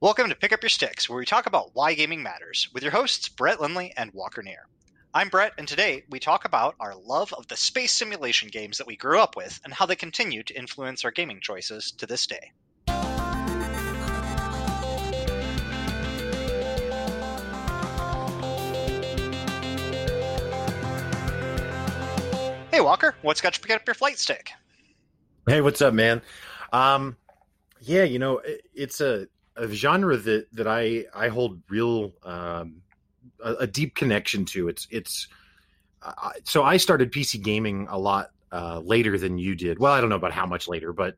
Welcome to Pick Up Your Sticks, where we talk about why gaming matters, with your hosts Brett Lindley and Walker Neer. I'm Brett, and today we talk about our love of the space simulation games that we grew up with and how they continue to influence our gaming choices to this day. Hey Walker, what's got you picking up your flight stick? Hey, what's up, man? Um, yeah, you know, it, it's a, a genre that that I I hold real um, a, a deep connection to. It's it's uh, so I started PC gaming a lot uh, later than you did. Well, I don't know about how much later, but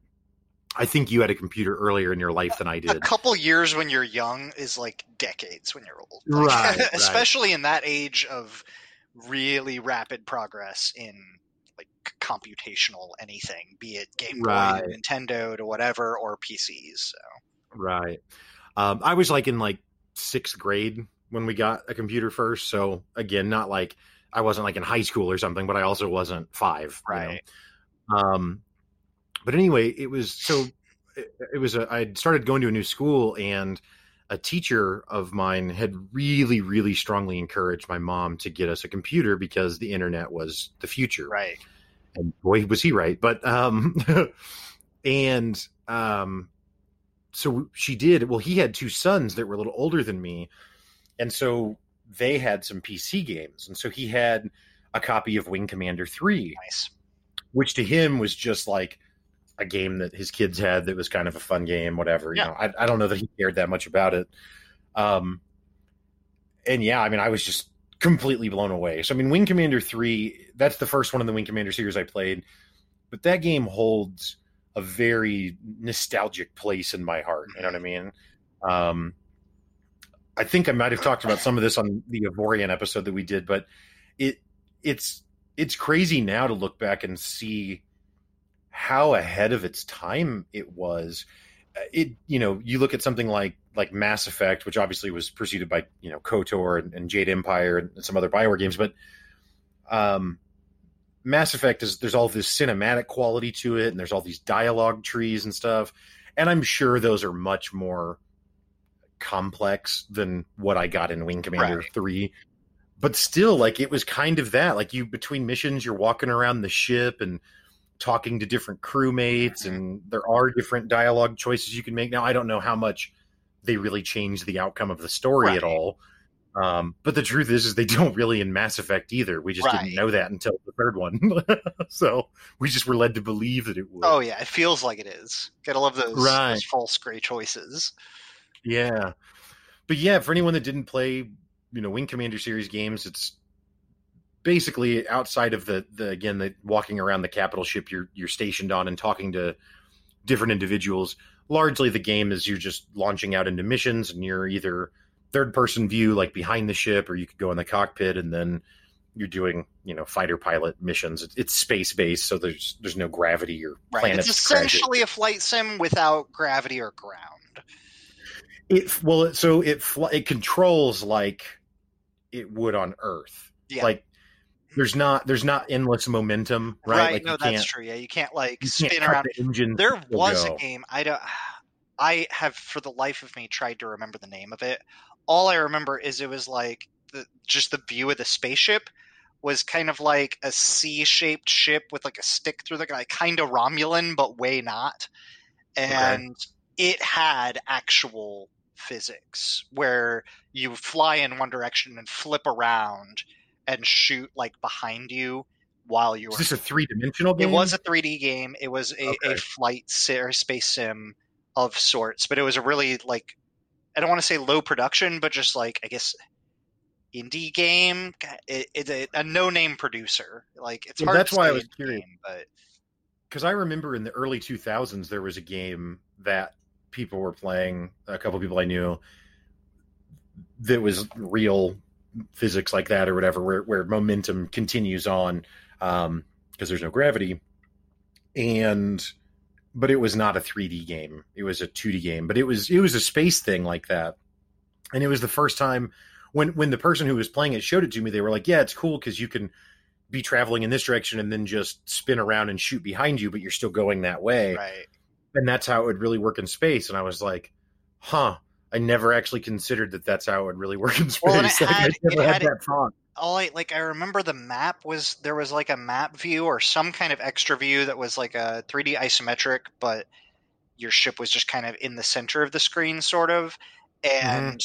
I think you had a computer earlier in your life than I did. A couple years when you're young is like decades when you're old, Right, right. Especially in that age of really rapid progress in like computational anything, be it Game Boy, Right. Nintendo, to whatever, or PCs. So. Right. Um, I was like in like sixth grade when we got a computer first. So again, not like I wasn't like in high school or something, but I also wasn't five. you know? Right. Um, but anyway, it was so it, it was a, I started going to a new school and a teacher of mine had really, really strongly encouraged my mom to get us a computer because the internet was the future Right. and boy was he right but um and um so she did well he had two sons that were a little older than me and so they had some pc games and so he had a copy of wing commander 3 Nice. which to him was just like a game that his kids had that was kind of a fun game whatever Yeah. you know I, I don't know that he cared that much about it um and yeah i mean i was just completely blown away so i mean wing commander 3 that's the first one in the wing commander series i played but that game holds a very nostalgic place in my heart you know what i mean? Um i think i might have talked about some of this on the avorion episode that we did but it it's it's crazy now to look back and see how ahead of its time it was. Uh, it you know you look at something like like mass effect which obviously was preceded by you know kotor and, and jade empire and some other bioware games but um mass effect is there's all this cinematic quality to it and there's all these dialogue trees and stuff and i'm sure those are much more complex than what i got in wing commander Right. 3 but still like it was kind of that like you between missions you're walking around the ship and talking to different crewmates mm-hmm. and there are different dialogue choices you can make now i don't know how much they really change the outcome of the story Right. at all um, but the truth is is they don't really in mass effect either we just Right. didn't know that until the third one so we just were led to believe that it would Oh yeah, it feels like it is. Gotta love those, Right. those false gray choices. Yeah. But yeah, for anyone that didn't play, you know, Wing Commander series games, it's basically outside of the the again the walking around the capital ship you're you're stationed on and talking to different individuals. Largely the game is you're just launching out into missions and you're either third person view like behind the ship or you could go in the cockpit and then you're doing, you know, fighter pilot missions. It's, space based so there's there's no gravity or Right. planets It's essentially a flight sim without gravity or ground. It well, it- so it fl- it controls like it would on Earth. Yeah. Like there's not there's not endless momentum, right? Right. Like no, that's true. Yeah, you can't like you can't spin around. the engine. There was go. a game. I don't. I have for the life of me tried to remember the name of it. All I remember is it was like the just the view of the spaceship was kind of like a C-shaped ship with like a stick through the guy, kind of Romulan, but way not. And it had actual physics where you fly in one direction and flip around and shoot like behind you while you Is were this a three dimensional game? it was a 3D game. It was a, a flight si- or space sim of sorts, but it was a really like I don't want to say low production, but just like I guess indie game. It, it's a, a no name producer. Like it's hard. that's why I was curious. game, but because I remember in the early 2000s there was a game that people were playing. A couple people I knew that was real physics like that or whatever, where where momentum continues on um, because there's no gravity, and but it was not a 3D game. It was a 2D game, but it was it was a space thing like that, and it was the first time when when the person who was playing it showed it to me. They were like, "Yeah, it's cool because you can." be traveling in this direction and then just spin around and shoot behind you, but you're still going that way. right. And that's how it would really work in space. And I was like, huh, I never actually considered that that's how it would really work in space. Well, Like, I never had had- that thought. All I like I remember the map was there was like a map view or some kind of extra view that was like a 3D isometric, but your ship was just kind of in the center of the screen, sort of, mm-hmm. and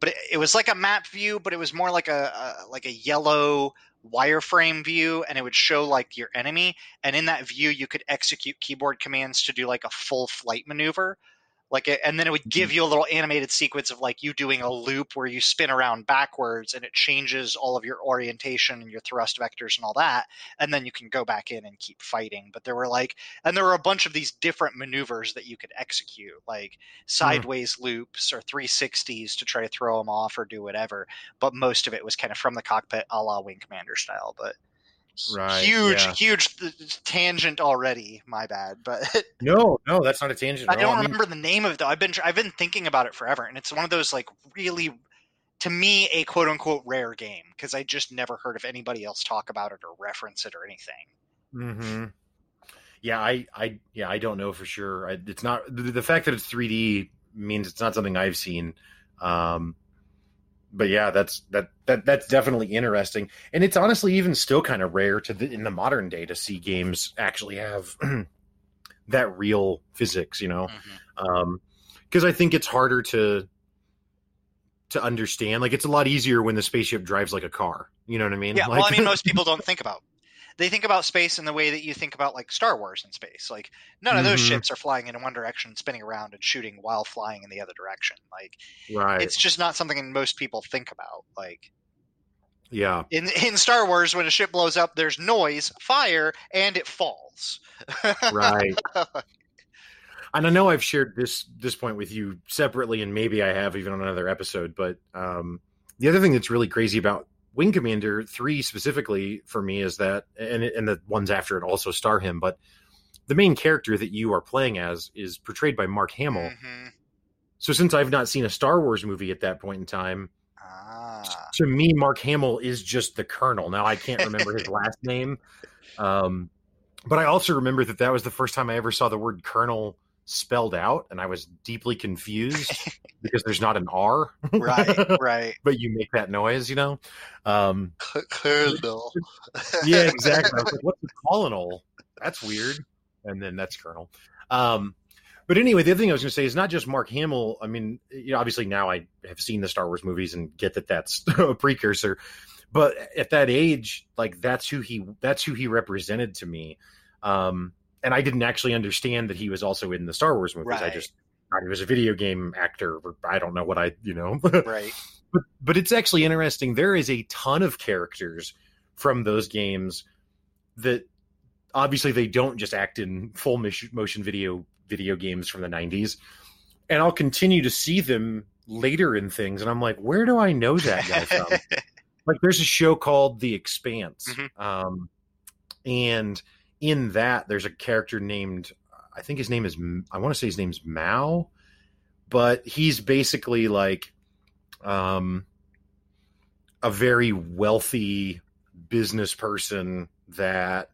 but it, it was like a map view, but it was more like a, a like a yellow wireframe view, and it would show like your enemy, and in that view you could execute keyboard commands to do like a full flight maneuver like it, and then it would give mm-hmm. you a little animated sequence of like you doing a loop where you spin around backwards and it changes all of your orientation and your thrust vectors and all that and then you can go back in and keep fighting. But there were like and there were a bunch of these different maneuvers that you could execute like mm. sideways loops or 360s to try to throw them off or do whatever but most of it was kind of from the cockpit a la wing commander style but Right, huge yeah. huge th- tangent already my bad but No, no, that's not a tangent. I at all. don't mean, remember the name of it though. I've been I've been thinking about it forever, and it's one of those like really, to me, a quote unquote rare game because I just never heard of anybody else talk about it or reference it or anything. hmm Yeah, I, I, yeah, I don't know for sure. I, it's not the, the fact that it's 3D means it's not something I've seen. Um, but yeah, that's that that that's definitely interesting, and it's honestly even still kind of rare to the, in the modern day to see games actually have that real physics. You know, mm-hmm. um, because I think it's harder to to understand. Like it's a lot easier when the spaceship drives like a car. You know what I mean? Yeah, Like, well, I mean, most people don't think about. They think about space in the way that you think about like Star Wars in space. Like none of those Mhm. ships are flying in one direction, spinning around and shooting while flying in the other direction. Like right? it's just not something most people think about. Like yeah. in in Star Wars, when a ship blows up, there's noise, fire, and it falls. right and i know i've shared this this point with you separately and maybe i have even on another episode but um the other thing that's really crazy about wing commander 3 specifically for me is that and and the ones after it also star him but the main character that you are playing as is portrayed by mark hamill Mhm. so since i've not seen a star wars movie at that point in time Ah. to me, Mark Hamill is just the Colonel. Now I can't remember his last name, um, but I also remember that that was the first time I ever saw the word Colonel spelled out, and I was deeply confused because there's not an R, right, right. but you make that noise, you know. Um, Colonel. yeah, exactly. I was like, "What's a colonel? That's weird." And then that's Colonel. Um, but anyway, the other thing I was going to say is not just Mark Hamill. I mean, you know, obviously now I have seen the Star Wars movies and get that that's a precursor. But at that age, like that's who he that's who he represented to me. Um, and I didn't actually understand that he was also in the Star Wars movies. I just thought he was a video game actor. Or I don't know what I, you know. right. but but it's actually interesting. There is a ton of characters from those games that obviously they don't just act in full motion video video games from the 90s and I'll continue to see them later in things and I'm like where do I know that guy from like there's a show called The Expanse Mhm. um and in that there's a character named I think his name is I want to say his name's Mao but he's basically like um a very wealthy business person that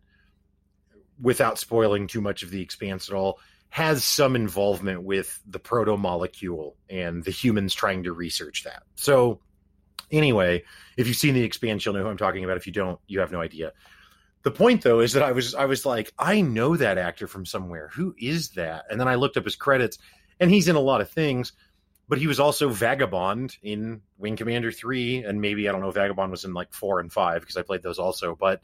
without spoiling too much of the expanse at all has some involvement with the proto molecule and the humans trying to research that. So anyway if you've seen the expanse you'll know who i'm talking about. If you don't you have no idea the point though is that i was i was like i know that actor from somewhere. Who is that? And then i looked up his credits and he's in a lot of things but he was also vagabond in wing commander 3 and maybe i don't know vagabond was in like 4 and 5 because i played those also but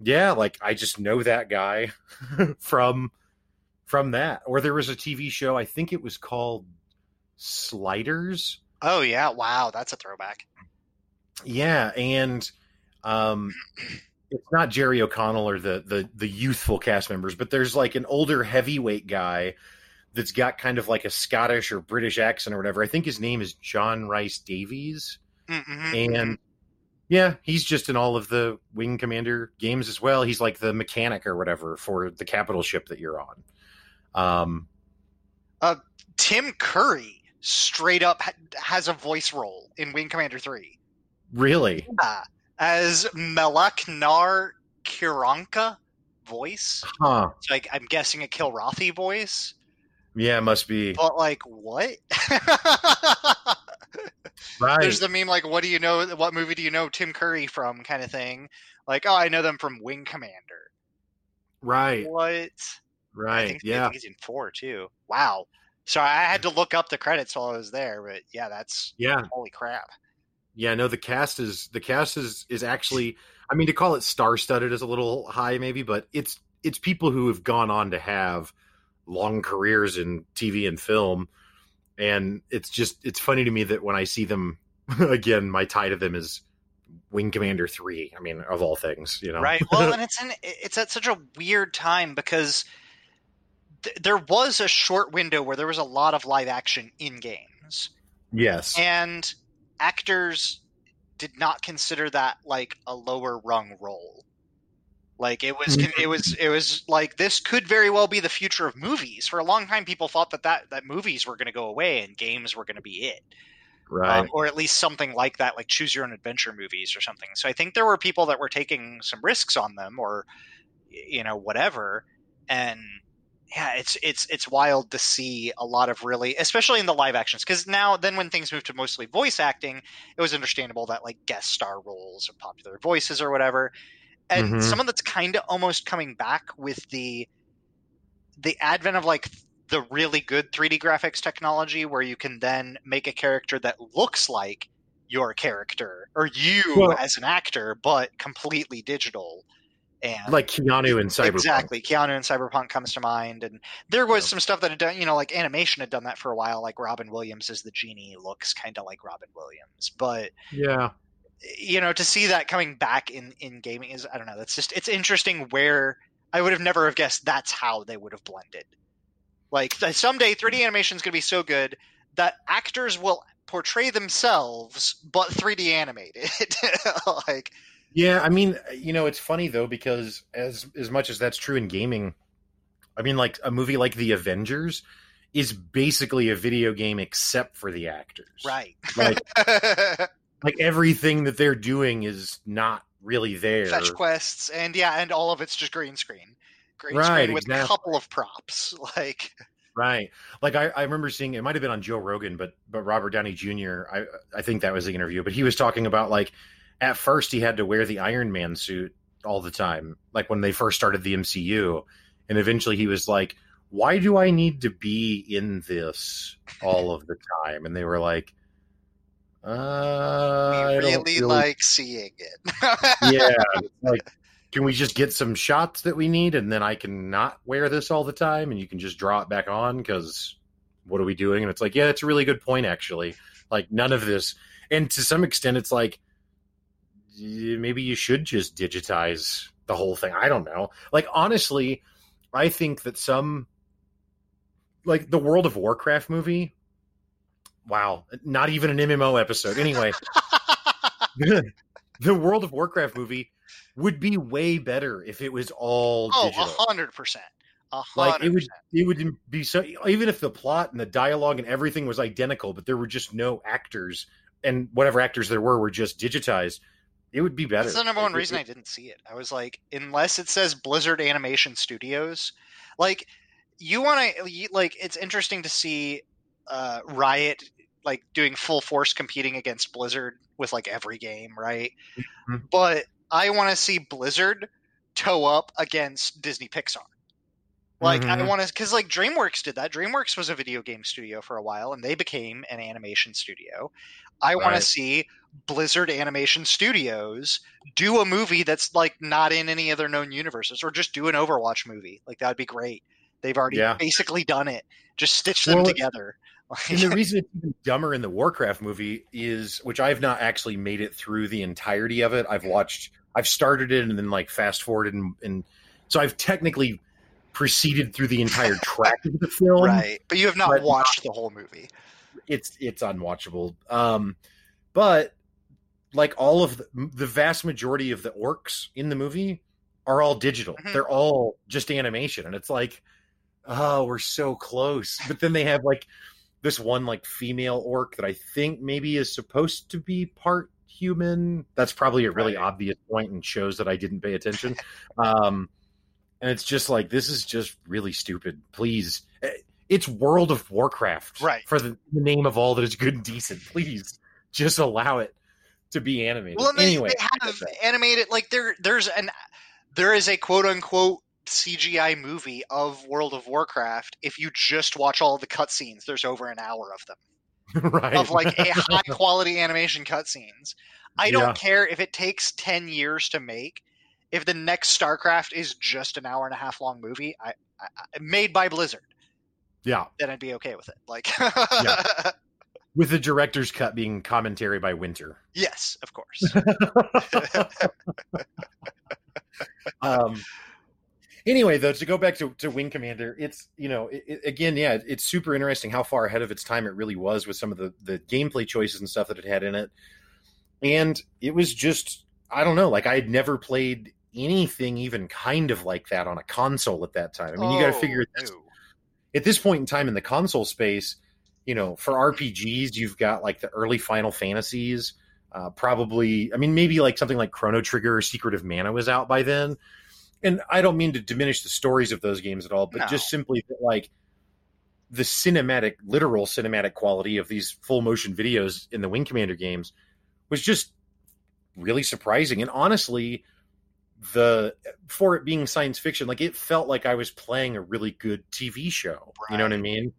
yeah like i just know that guy from from that. Or there was a tv show i think it was called sliders. Oh yeah, wow, that's a throwback. yeah and um it's not jerry o'connell or the the the youthful cast members but there's like an older heavyweight guy that's got kind of like a scottish or british accent or whatever i think his name is john rhys-davies Mm-hmm. and yeah, he's just in all of the Wing Commander games as well. He's like the mechanic or whatever for the capital ship that you're on. Um, Tim Curry straight up ha- has a voice role in Wing Commander Three really? uh, as Melek nar Kiranka voice. Huh. It's like I'm guessing a Kilrathi voice. Yeah, it must be. But like, what? Right. There's the meme like, what do you know? What movie do you know Tim Curry from? Kind of thing. Like, oh, I know them from Wing Commander. right. What? I Right. think, I Yeah. think he's in four too. Wow. So I had to look up the credits while I was there, but yeah, that's Yeah. holy crap. Yeah, no, the cast is the cast is is actually I mean to call it star studded is a little high maybe, but it's it's people who have gone on to have long careers in TV and film. And it's just it's funny to me that when I see them again, my tie to them is Wing Commander three. I mean, of all things, you know. Right. Well, and it's in it's at such a weird time because th- there was a short window where there was a lot of live action in games, yes. and actors did not consider that like a lower rung role. Like it was, it was, it was like this could very well be the future of movies. For a long time, people thought that that, that movies were going to go away and games were going to be it. right. um, or at least something like that, like choose your own adventure movies or something. So I think there were people that were taking some risks on them, or you know whatever. And yeah, it's it's it's wild to see a lot of really, especially in the live actions, because now then when things moved to mostly voice acting, it was understandable that like guest star roles or popular voices or whatever. And Mhm. some of that's kind of almost coming back with the the advent of like the really good 3D graphics technology where you can then make a character that looks like your character or you Well- as an actor, but completely digital. And like Keanu and Cyberpunk. exactly, Keanu and Cyberpunk comes to mind, and there was some stuff that had done, you know, like animation had done that for a while. Like Robin Williams as the genie looks kind of like Robin Williams, but Yeah. you know to see that coming back in in gaming is i don't know that's just it's interesting where i would have never have guessed that's how they would have blended like someday 3d animation is going to be so good that actors will portray themselves but 3d animated like Yeah, I mean, you know, it's funny though because as as much as that's true in gaming, I mean, like a movie like The Avengers is basically a video game except for the actors. right Like like everything that they're doing is not really there. fetch quests and yeah and all of it's just green screen green Right, screen with a couple of props like Right. Like I, I remember seeing it might have been on Joe Rogan, but but Robert Downey Jr. I I think that was the interview, but he was talking about like at first he had to wear the Iron Man suit all the time, like when they first started the MCU, and eventually he was like, "Why do I need to be in this all of the time?" And they were like, "Uh, I we really like seeing it yeah, like." Can we just get some shots that we need, and then I can not wear this all the time, and you can just draw it back on? Because what are we doing? And it's like, yeah, it's a really good point, actually. Like none of this, and to some extent, it's like maybe you should just digitize the whole thing. I don't know. Like honestly, I think that some, like the World of Warcraft movie. Wow, not even an MMO episode. Anyway, the World of Warcraft movie would be way better if it was all Oh, hundred percent. Like it would, it would be so. Even if the plot and the dialogue and everything was identical, but there were just no actors, and whatever actors there were were just digitized, it would be better. That's the number one It- reason it- I didn't see it. I was like, unless it says Blizzard Animation Studios, like you want to like. It's interesting to see uh, Riot like doing full force competing against Blizzard with like every game, right? Mhm. But I want to see Blizzard toe up against Disney Pixar. Like I Mhm. want to, because like DreamWorks did that. DreamWorks was a video game studio for a while, and they became an animation studio. I want Right. to see Blizzard Animation Studios do a movie that's like not in any other known universes, or just do an Overwatch movie. Like that would be great. They've already Yeah. basically done it. Just stitch them Well, together. And the reason it's even dumber in the Warcraft movie is, which I've not actually made it through the entirety of it. I've watched, I've started it and then like fast forwarded, and, and so I've technically proceeded through the entire track of the film. right, but you have not watched the whole movie. It's it's unwatchable. Um, but like all of the, the vast majority of the orcs in the movie are all digital. Mhm. They're all just animation, and it's like, oh, we're so close. But then they have like this one like female orc that I think maybe is supposed to be part human. That's probably a really Right. obvious point and shows that I didn't pay attention. um, and it's just like this is just really stupid. Please, Eh, it's World of Warcraft, Right. For the, the name of all that is good and decent. Please just allow it to be animated. Well, they, anyway, they have animated like there. There's an there is a quote unquote CGI movie of World of Warcraft. If you just watch all the cutscenes, there's over an hour of them right. of like a high quality animation cutscenes. I don't Yeah. care if it takes ten years to make. If the next StarCraft is just an hour and a half long movie, I, I, I made by Blizzard, yeah, then I'd be okay with it. Like, with the director's cut being commentary by Winter. yes, of course. um anyway though to go back to, to wing commander it's you know it, it- again yeah it's super interesting how far ahead of its time it really was with some of the the gameplay choices and stuff that it had in it and it was just i don't know like i had never played anything even kind of like that on a console at that time. I mean you got to Oh, figure at this, at this point in time in the console space you know for rpgs you've got like the early final fantasies uh, probably i mean maybe like something like chrono trigger or secret of mana was out by then. And i don't mean to diminish the stories of those games at all but No. just simply that like the cinematic literal cinematic quality of these full motion videos in the wing commander games was just really surprising. And honestly the for it being science fiction like it felt like i was playing a really good tv show. You know what i mean?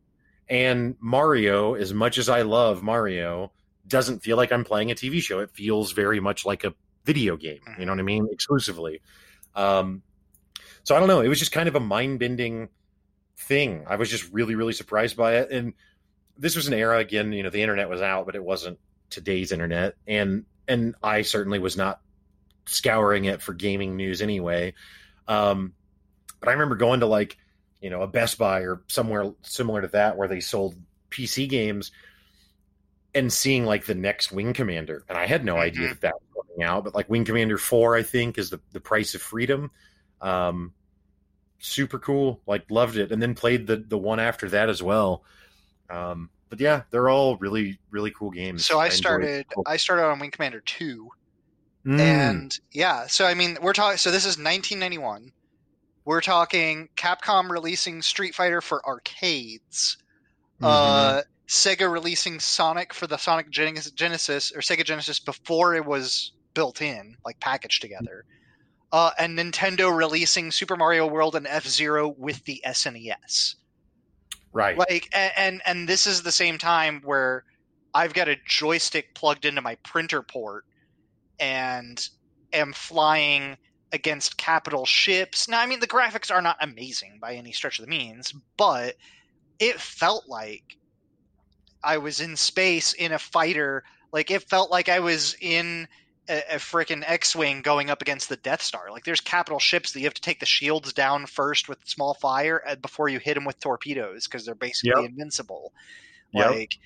And mario as much as i love mario doesn't feel like i'm playing a tv show. It feels very much like a video game. You know what i mean? Exclusively. Um so i don't know. It was just kind of a mind-bending thing. I was just really really surprised by it. And this was an era again you know the internet was out but it wasn't today's internet. And and i certainly was not scouring it for gaming news anyway. Um but i remember going to like you know a best buy or somewhere similar to that where they sold pc games and seeing like the next wing commander. And i had no idea Mhm. that that was coming out but like wing commander 4 i think is the, the price of freedom. Um super cool. Like loved it. And then played the the one after that as well. Um but yeah they're all really really cool games So I enjoyed- started. I started on Wing Commander two, Mm. and yeah. So I mean, we're talking. So this is 1991. We're talking Capcom releasing Street Fighter for arcades. Mm-hmm. Uh, Sega releasing Sonic for the Sonic Genesis or Sega Genesis before it was built in, like packaged together. Uh, and Nintendo releasing Super Mario World and F Zero with the SNES. Right. Like a- and and this is the same time where i've got a joystick plugged into my printer port and am flying against capital ships. Now i mean the graphics are not amazing by any stretch of the means but it felt like i was in space in a fighter. Like it felt like i was in a, a freaking X-wing going up against the Death Star. Like there's capital ships that you have to take the shields down first with small fire uh, before you hit them with torpedoes because they're basically Yep. invincible. Yep. Like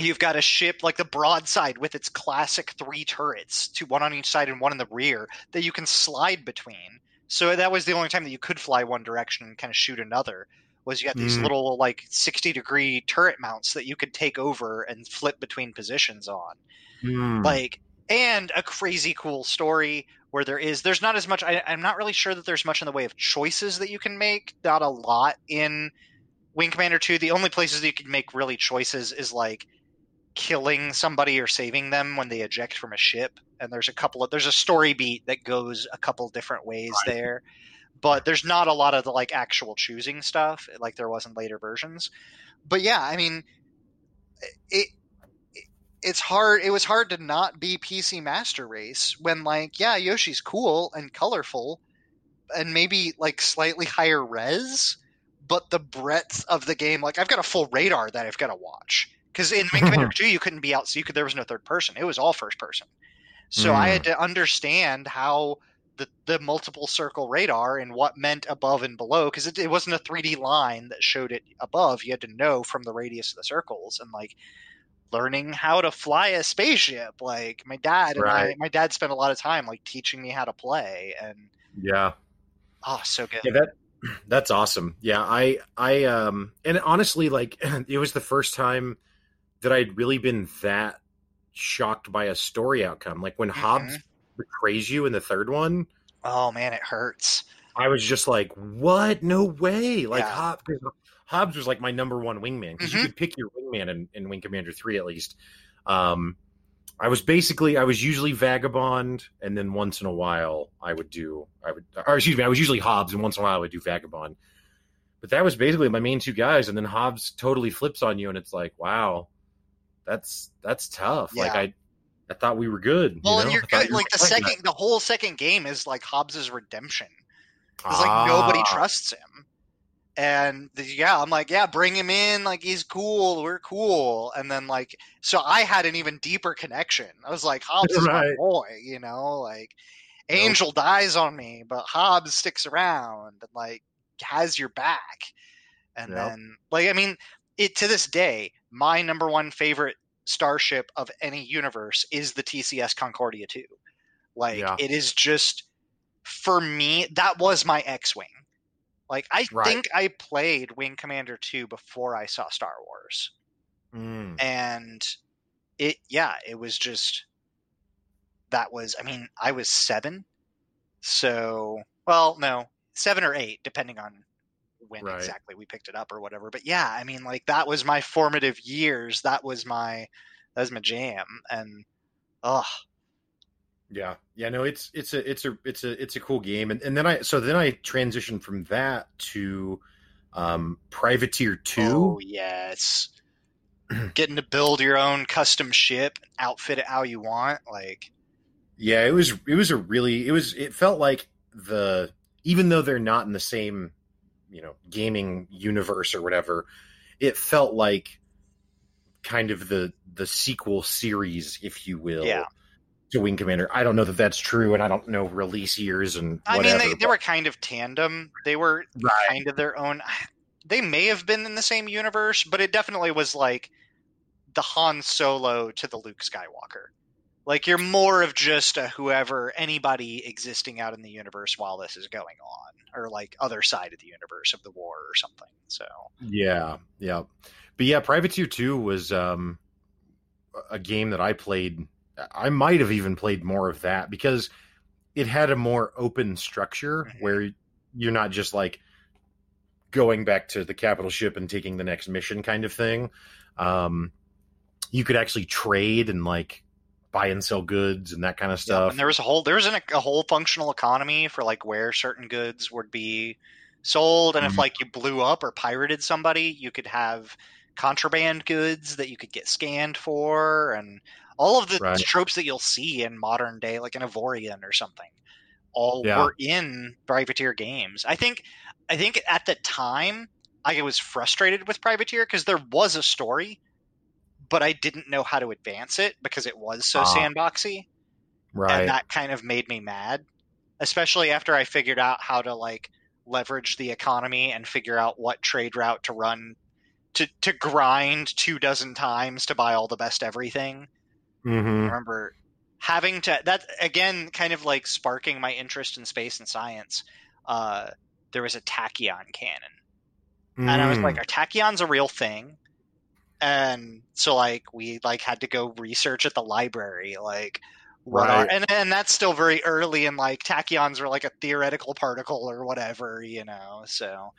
you've got a ship like the broadside with its classic three turrets, two one on each side and one in the rear that you can slide between. So that was the only time that you could fly one direction and kind of shoot another. Was you got these Mm. little like sixty degree turret mounts that you could take over and flip between positions on Mm. like and a crazy cool story where there is there's not as much I, i'm not really sure that there's much in the way of choices that you can make not a lot in wing commander 2 the only places that you can make really choices is like killing somebody or saving them when they eject from a ship. And there's a couple of there's a story beat that goes a couple different ways Right. there. But there's not a lot of the like actual choosing stuff like there was in later versions. But yeah i mean it it's hard it was hard to not be PC Master Race when like yeah Yoshi's cool and colorful and maybe like slightly higher res but the breadth of the game like I've got a full radar that I've got to watch. Cuz in Wing Commander 2 you couldn't be out so you could there was no third person. It was all first person. So I had mm. to understand how the, the multiple circle radar and what meant above and below because it, it wasn't a 3D line that showed it above. You had to know from the radius of the circles and like learning how to fly a spaceship. Like my dad and I, my dad spent a lot of time like teaching me how to play, and yeah oh, so good. Yeah, that that's awesome. Yeah, I I um and honestly like it was the first time that I'd really been that shocked by a story outcome. Like when Hobbs betrays you in the third one, Oh man, it hurts. I was just like, "What? No way!" Like Yeah. Hobbs Hobbs was like my number one wingman because Mhm. you could pick your wingman in, in Wing Commander three at least. Um, I was basically I was usually Vagabond, and then once in a while I would do I would or excuse me I was usually Hobbs, and once in a while I would do Vagabond. But that was basically my main two guys, and then Hobbs totally flips on you, and it's like, wow, that's that's tough. Like I, I thought we were good. you Well, know? and you're good. you Like the like that. second, the whole second game is like Hobbs's redemption. It's like nobody Ah. trusts him. And the, yeah, I'm like, yeah, bring him in. Like he's cool. We're cool. And then like, so I had an even deeper connection. I was like, Hobbs is my Right. boy. You know, like Nope. Angel dies on me, but Hobbs sticks around and like has your back. And Yep. then like, I mean, it to this day, my number one favorite starship of any universe is the TCS Concordia 2. Like Yeah. it is just for me that was my X-wing. Like I Right. think I played Wing Commander 2 before I saw Star Wars. Mm. And it yeah, it was just that was I mean, I was 7. So, well, no, 7 or 8 depending on when Right. exactly we picked it up or whatever. But yeah, I mean like that was my formative years. That was my that was my jam and ugh Yeah, yeah, no, it's it's a it's a it's a it's a cool game, and and then I so then I transitioned from that to um Privateer Two. Oh yes. Getting to build your own custom ship, outfit it how you want, like Yeah, it was it was a really it was it felt like the even though they're not in the same you know gaming universe or whatever, it felt like kind of the the sequel series, if you will. Yeah. To Wing Commander, I don't know that that's true, and I don't know release years and I whatever. mean they, they were kind of tandem. They were Right. kind of their own they may have been in the same universe, but it definitely was like the Han Solo to the Luke Skywalker. Like you're more of just a whoever anybody existing out in the universe while this is going on, or like other side of the universe of the war or something. So Yeah, yeah. But yeah, Privateer 2 was um a game that I played I might have even played more of that because it had a more open structure where you're not just like going back to the capital ship and taking the next mission kind of thing. Um you could actually trade and like buy and sell goods and that kind of Yeah, stuff. and there was a whole there was an, a whole functional economy for like where certain goods would be sold, and if Mhm. like you blew up or pirated somebody, you could have contraband goods that you could get scanned for, and all of the Right. tropes that you'll see in modern day, like an Avorion or something, all Yeah. were in Privateer games. I think I think at the time I was frustrated with Privateer because there was a story, but I didn't know how to advance it because it was so Ah. sandboxy right. and that kind of made me mad especially after i figured out how to like leverage the economy and figure out what trade route to run to to grind two dozen times to buy all the best everything i Mhm. remember having to that again kind of like sparking my interest in space and science uh there was a tachyon cannon and I was like, Mm. "Are tachyons a real thing?" And so, like, we like had to go research at the library, like, what are and and that's still very early, and like tachyons are like a theoretical particle or whatever, you know. So,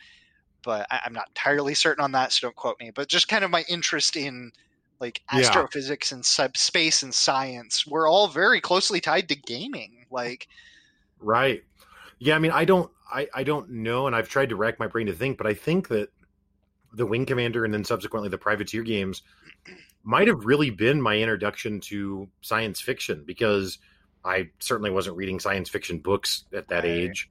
but I, I'm not entirely certain on that, so don't quote me. But just kind of my interest in like Yeah. astrophysics and subspace and science were all very closely tied to gaming. Like, Right. Yeah, I mean, I don't, I, I don't know, and I've tried to rack my brain to think, but I think that the Wing Commander and then subsequently the Privateer games might have really been my introduction to science fiction because I certainly wasn't reading science fiction books at that Right. age,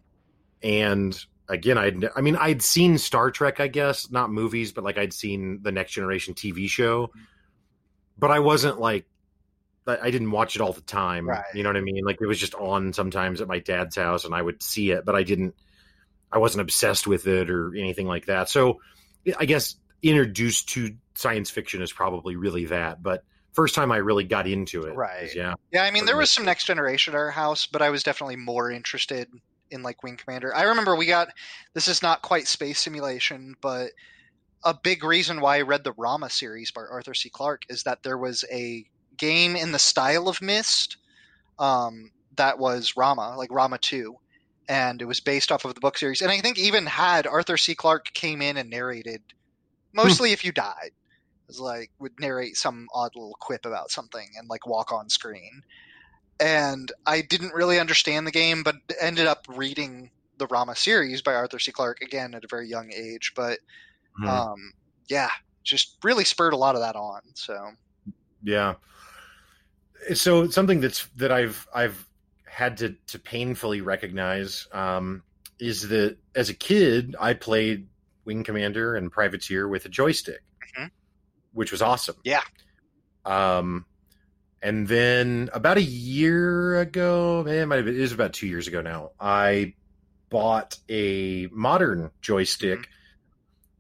and again, I'd, I mean, I'd seen Star Trek, I guess, not movies, but like I'd seen the Next Generation TV show, mm. But I wasn't like. I I didn't watch it all the time. Right. You know what I mean? Like it was just on sometimes at my dad's house and I would see it, but I didn't I wasn't obsessed with it or anything like that. So I guess introduced to science fiction is probably really that, but first time I really got into it. Right. is, Yeah. Yeah, I mean, there was some next generation at our house, but I was definitely more interested in like Wing Commander. I remember we got this is not quite space simulation, but a big reason why I read the Rama series by Arthur C. Clarke is that there was a game in the style of Myst um, that was Rama, like Rama 2, and it was based off of the book series. And I think even had Arthur C. Clarke came in and narrated Mostly if you died. It was like would narrate some odd little quip about something and like walk on screen. And I didn't really understand the game, but ended up reading the Rama series by Arthur C. Clarke again at a very young age. But Mhm. um, yeah, just really spurred a lot of that on. So Yeah. So something that's that I've I've had to to painfully recognize um, is that as a kid I played Wing Commander and Privateer with a joystick, Mhm. which was awesome. Yeah. Um, and then about a year ago, eh, it might have been, it was about two years ago now. I bought a modern joystick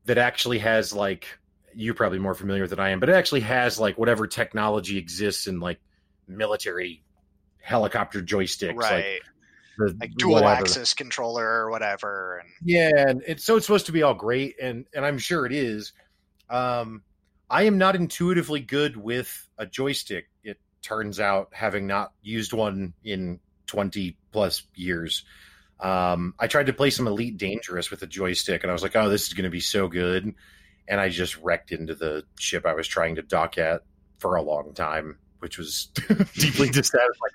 that actually has like you're probably more familiar with than I am, but it actually has like whatever technology exists in like military helicopter joysticks, like right, the like dual whatever. axis controller or whatever, and Yeah, and it's so it's supposed to be all great, and and I'm sure it is. Um, I am not intuitively good with a joystick. It turns out, having not used one in 20 plus years. Um, I tried to play some Elite Dangerous with a joystick, and I was like, "Oh, this is going to be so good," and I just wrecked into the ship I was trying to dock at for a long time, which was deeply dissatisfying.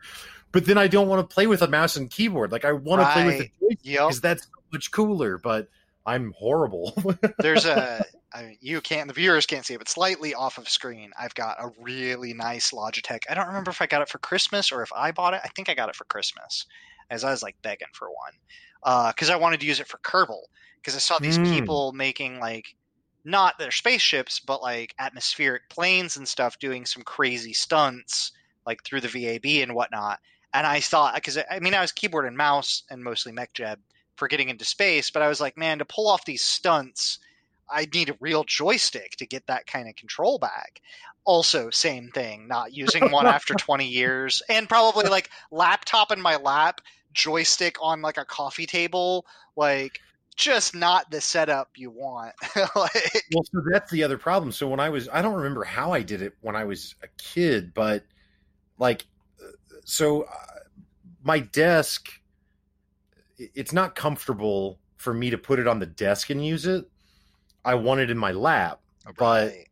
But then I don't want to play with a mouse and keyboard. Like I want to play with the Right. joystick yep. because that's so much cooler. But I'm horrible. there's a I mean, you can't the viewers can't see it but slightly off of screen i've got a really nice logitech i don't remember if i got it for christmas or if i bought it i think i got it for christmas as i was like begging for one because i wanted to use it for kerbal because i saw these Mm. people making like not their spaceships but like atmospheric planes and stuff doing some crazy stunts like through the vab and whatnot and i thought because i mean i was keyboard and mouse and mostly mechjeb for getting into space but i was like man to pull off these stunts I need a real joystick to get that kind of control back. Also, same thing, not using one after 20 years, and probably like laptop in my lap, joystick on like a coffee table, like just not the setup you want. like, well, so that's the other problem. So when I was, I don't remember how I did it when I was a kid, but like, uh, so uh, my desk it's not comfortable for me to put it on the desk and use it. I want it in my lap. But- right.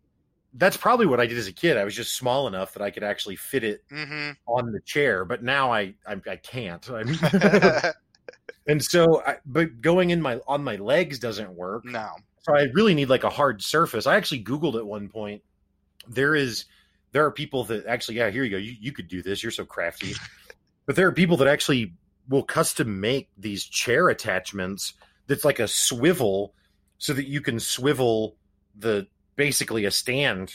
That's probably what I did as a kid. I was just small enough that I could actually fit it Mhm. on the chair, but now I I, I can't. I'm, and so, I, but going in my on my legs doesn't work. no. So I really need like a hard surface. I actually Googled at one point. There is there are people that actually yeah, here you go. You you could do this. You're so crafty. but there are people that actually will custom make these chair attachments that's like a swivel so that you can swivel the basically a stand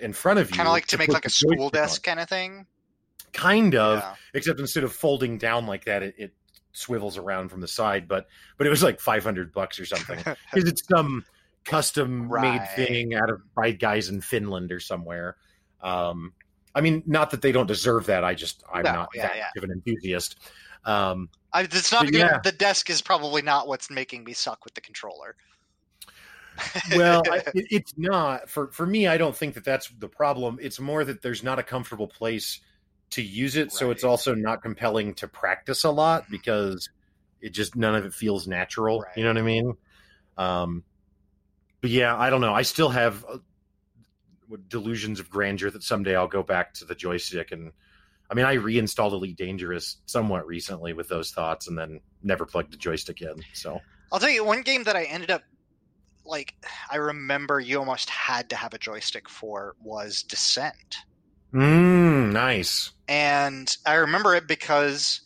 in front of you. Kind of like to make like a school desk on. kind of thing. Kind of Yeah. except instead of folding down like that, it, it swivels around from the side. But but it was like five hundred bucks or something because it's some custom Right. made thing out of by guys in Finland or somewhere. Um, I mean, not that they don't deserve that. I just I'm No, not yeah, that yeah. of an enthusiast. Um, I, it's not yeah. The desk is probably not what's making me suck with the controller. Well, I, it, it's not for for me. I don't think that that's the problem. It's more that there's not a comfortable place to use it, so it's also not compelling to practice a lot because it just none of it feels natural. Right. You know what I mean? Um, but yeah, I don't know. I still have uh, delusions of grandeur that someday I'll go back to the joystick and. I mean, I reinstalled Elite Dangerous somewhat recently with those thoughts, and then never plugged the joystick in. So I'll tell you one game that I ended up like. I remember you almost had to have a joystick for was Descent, mm, nice. and I remember it because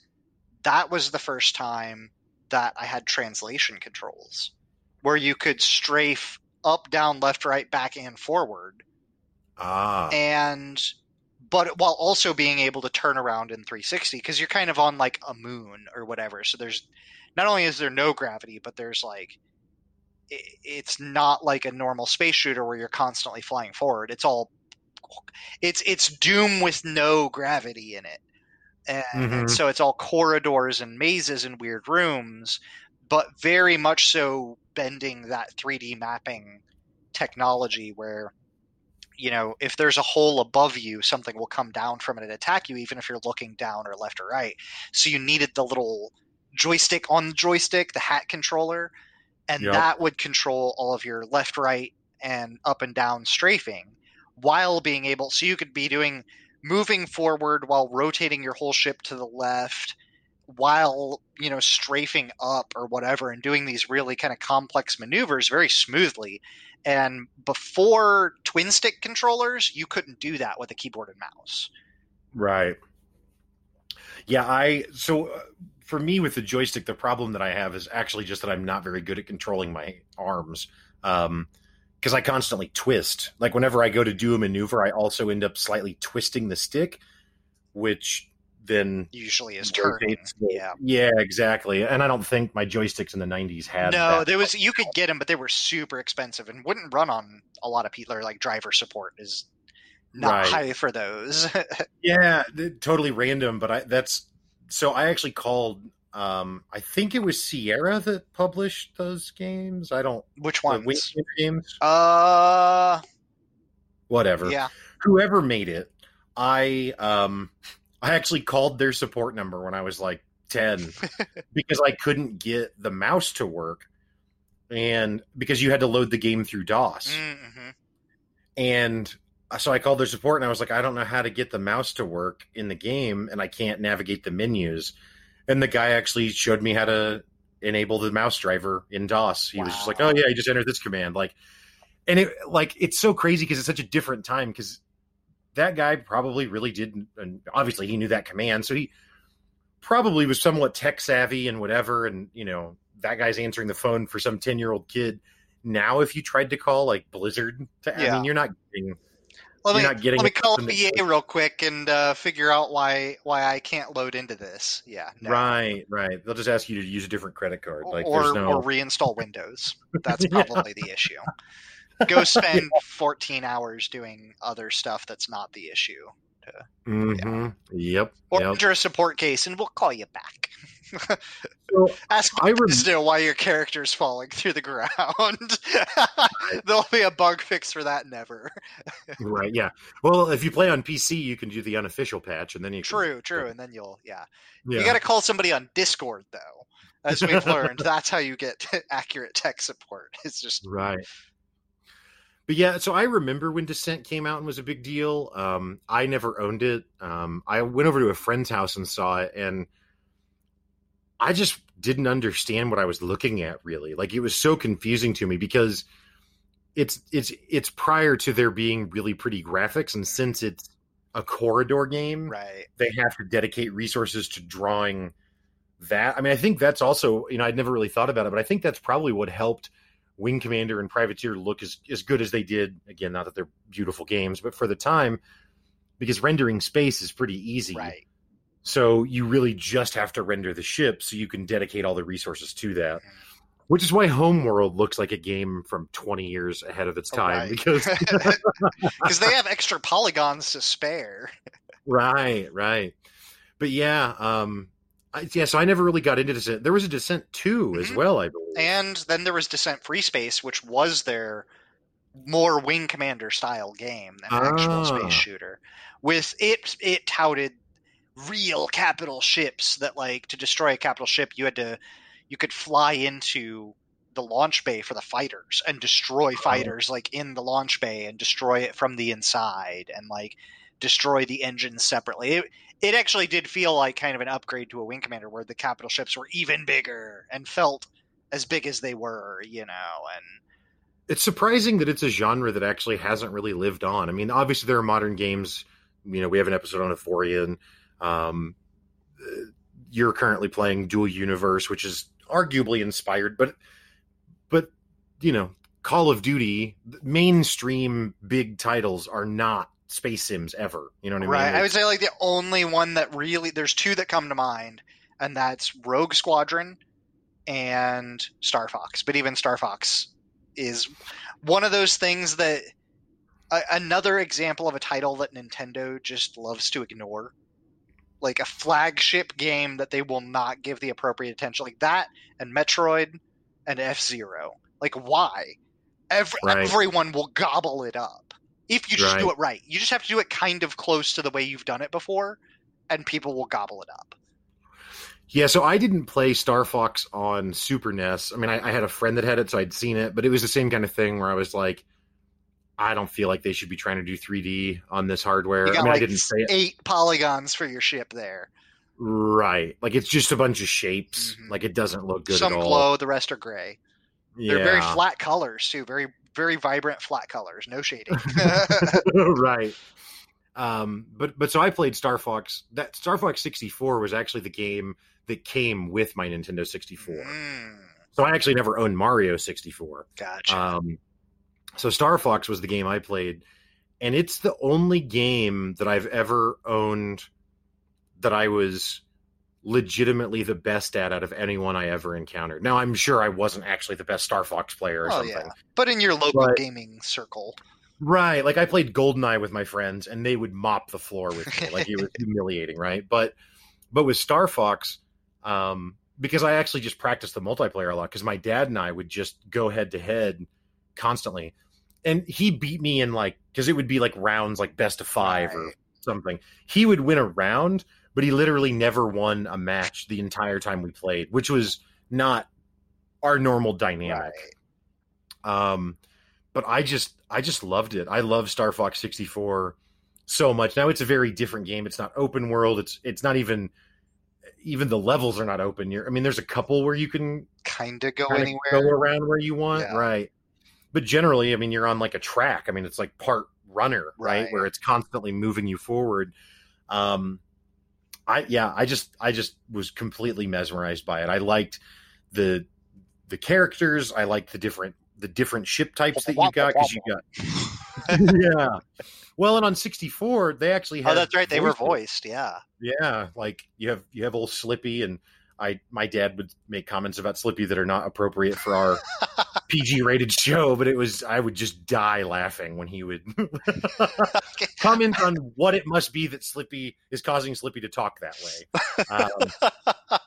that was the first time that I had translation controls, where you could strafe up, down, left, right, back, and forward, Ah, and but while also being able to turn around in 360 because you're kind of on like a moon or whatever so there's not only is there no gravity but there's like it's not like a normal space shooter where you're constantly flying forward it's all it's it's doom with no gravity in it and Mhm. so it's all corridors and mazes and weird rooms but very much so bending that 3d mapping technology where you know, if there's a hole above you, something will come down from it and attack you, even if you're looking down or left or right. So you needed the little joystick on the joystick, the hat controller, and Yep. that would control all of your left, right, and up and down strafing while being able so you could be doing moving forward while rotating your whole ship to the left while you know strafing up or whatever and doing these really kind of complex maneuvers very smoothly and before twin stick controllers you couldn't do that with a keyboard and mouse Right. Yeah, I so uh, for me with the joystick, the problem that I have is actually just that I'm not very good at controlling my arms. Um because I constantly twist. Like whenever I go to do a maneuver, I also end up slightly twisting the stick, which then usually is turning yeah Yeah, exactly. And I don't think my joysticks in the 90s had no that. there was you could get them but they were super expensive and wouldn't run on a lot of people or like driver support is not Right. high for those Yeah, totally random, but I that's so I actually called um I think it was Sierra that published those games. I don't which ones games. uh Whatever. yeah Whoever made it, I um I actually called their support number when I was like 10 because I couldn't get the mouse to work and because you had to load the game through DOS. mm-hmm. And so I called their support and I was like, I don't know how to get the mouse to work in the game and I can't navigate the menus. And the guy actually showed me how to enable the mouse driver in DOS. He was just like, oh yeah, you just enter this command. Like, and it like it's so crazy because it's such a different time because that guy probably really didn't, and obviously he knew that command, so he probably was somewhat tech savvy and whatever. And you know, that guy's answering the phone for some ten year old kid. Now, if you tried to call like Blizzard, to, I mean, you're not getting Let me, not getting let me call from up the- EA real quick and uh, figure out why why I can't load into this. Yeah, no. right, right. They'll just ask you to use a different credit card. Like, or no or reinstall Windows. That's Yeah. probably the issue. Go spend 14 hours doing other stuff that's not the issue. Mhm. Yep. Or yep. enter a support case and we'll call you back. So, Ask I rem- why your character is falling through the ground. There'll be a bug fix for that never. right. Yeah. Well, if you play on PC, you can do the unofficial patch, and then you can, True, true. And then you'll, yeah. Yeah. You got to call somebody on Discord, though. As we've learned, that's how you get accurate tech support. It's just Right. But yeah, so I remember when Descent came out and was a big deal. Um, I never owned it. Um, I went over to a friend's house and saw it, and I just didn't understand what I was looking at. Really, like it was so confusing to me because it's it's it's prior to there being really pretty graphics, and since it's a corridor game, right. they have to dedicate resources to drawing that. I mean, I think that's also, you know, I'd never really thought about it, but I think that's probably what helped Wing Commander and Privateer look as, as good as they did. Again, not that they're beautiful games, but for the time, because rendering space is pretty easy. Right. So you really just have to render the ship so you can dedicate all the resources to that. Which is why Homeworld looks like a game from 20 years ahead of its time Right. because because they have extra polygons to spare. Right, right. But yeah, um I, yeah, so I never really got into Descent. There was a Descent 2 as Mhm. well, I believe. And then there was Descent Free Space, which was their more Wing Commander style game than an actual Ah. space shooter. With it, it touted real capital ships that, like, to destroy a capital ship, you had to, you could fly into the launch bay for the fighters and destroy oh, fighters, like, in the launch bay and destroy it from the inside and, like, destroy the engines separately. It, it actually did feel like kind of an upgrade to a Wing Commander where the capital ships were even bigger and felt as big as they were, you know, and it's surprising that it's a genre that actually hasn't really lived on. I mean, obviously there are modern games, you know, we have an episode on Avorion and um you're currently playing Dual Universe, which is arguably inspired, but but you know, Call of Duty, mainstream big titles are not space sims ever. You know what I mean? right. I would say like the only one that really there's two that come to mind, and that's Rogue Squadron and Star Fox. But even Star Fox is one of those things that a, another example of a title that Nintendo just loves to ignore. Like a flagship game that they will not give the appropriate attention, like that and Metroid and F Zero. Like why? Every, Right. Everyone will gobble it up if you just do it right. You just have to do it kind of close to the way you've done it before, and people will gobble it up. Yeah, so I didn't play Star Fox on Super NES. I mean, I, I had a friend that had it, so I'd seen it, but it was the same kind of thing where I was like, I don't feel like they should be trying to do 3D on this hardware. You got I mean, like I didn't say it. eight polygons for your ship there. Right. Like it's just a bunch of shapes. Mhm. Like it doesn't look good Some at all. glow, the rest are gray. Yeah. They're very flat colors too. Very very vibrant flat colors. No shading. right. Um, but but so I played Star Fox. That Star Fox 64 was actually the game that came with my Nintendo 64. Mm, So I actually never owned Mario 64. gotcha. Um, so Star Fox was the game I played, and it's the only game that I've ever owned that I was legitimately the best at out of anyone I ever encountered. Now I'm sure I wasn't actually the best Star Fox player or Oh, something. yeah. but in your local but- gaming circle, Right. Like I played Goldeneye with my friends and they would mop the floor with me. Like it was humiliating, right? But but with Star Fox, um, because I actually just practiced the multiplayer a lot because my dad and I would just go head to head constantly. And he beat me in like because it would be like rounds like best of five or something. He would win a round, but he literally never won a match the entire time we played, which was not our normal dynamic. right? Um, but I just I just loved it. I love Star Fox 64 so much. Now it's a very different game. It's not open world. It's it's not even even the levels are not open. You're, I mean, there's a couple where you can Kind of go anywhere. go around where you want, Yeah. right? But generally, I mean, you're on like a track. I mean, it's like part runner, right? Right. Where it's constantly moving you forward. Um, I yeah, I just I just was completely mesmerized by it. I liked the the characters. I liked the different the different ship types that you got because you got yeah. Well, and on 64, they actually had oh, that's right. They were voiced. Yeah. Yeah, like you have you have old Slippy, and I my dad would make comments about Slippy that are not appropriate for our PG rated show, but it was I would just die laughing when he would comment on what it must be that Slippy is causing Slippy to talk that way. Um,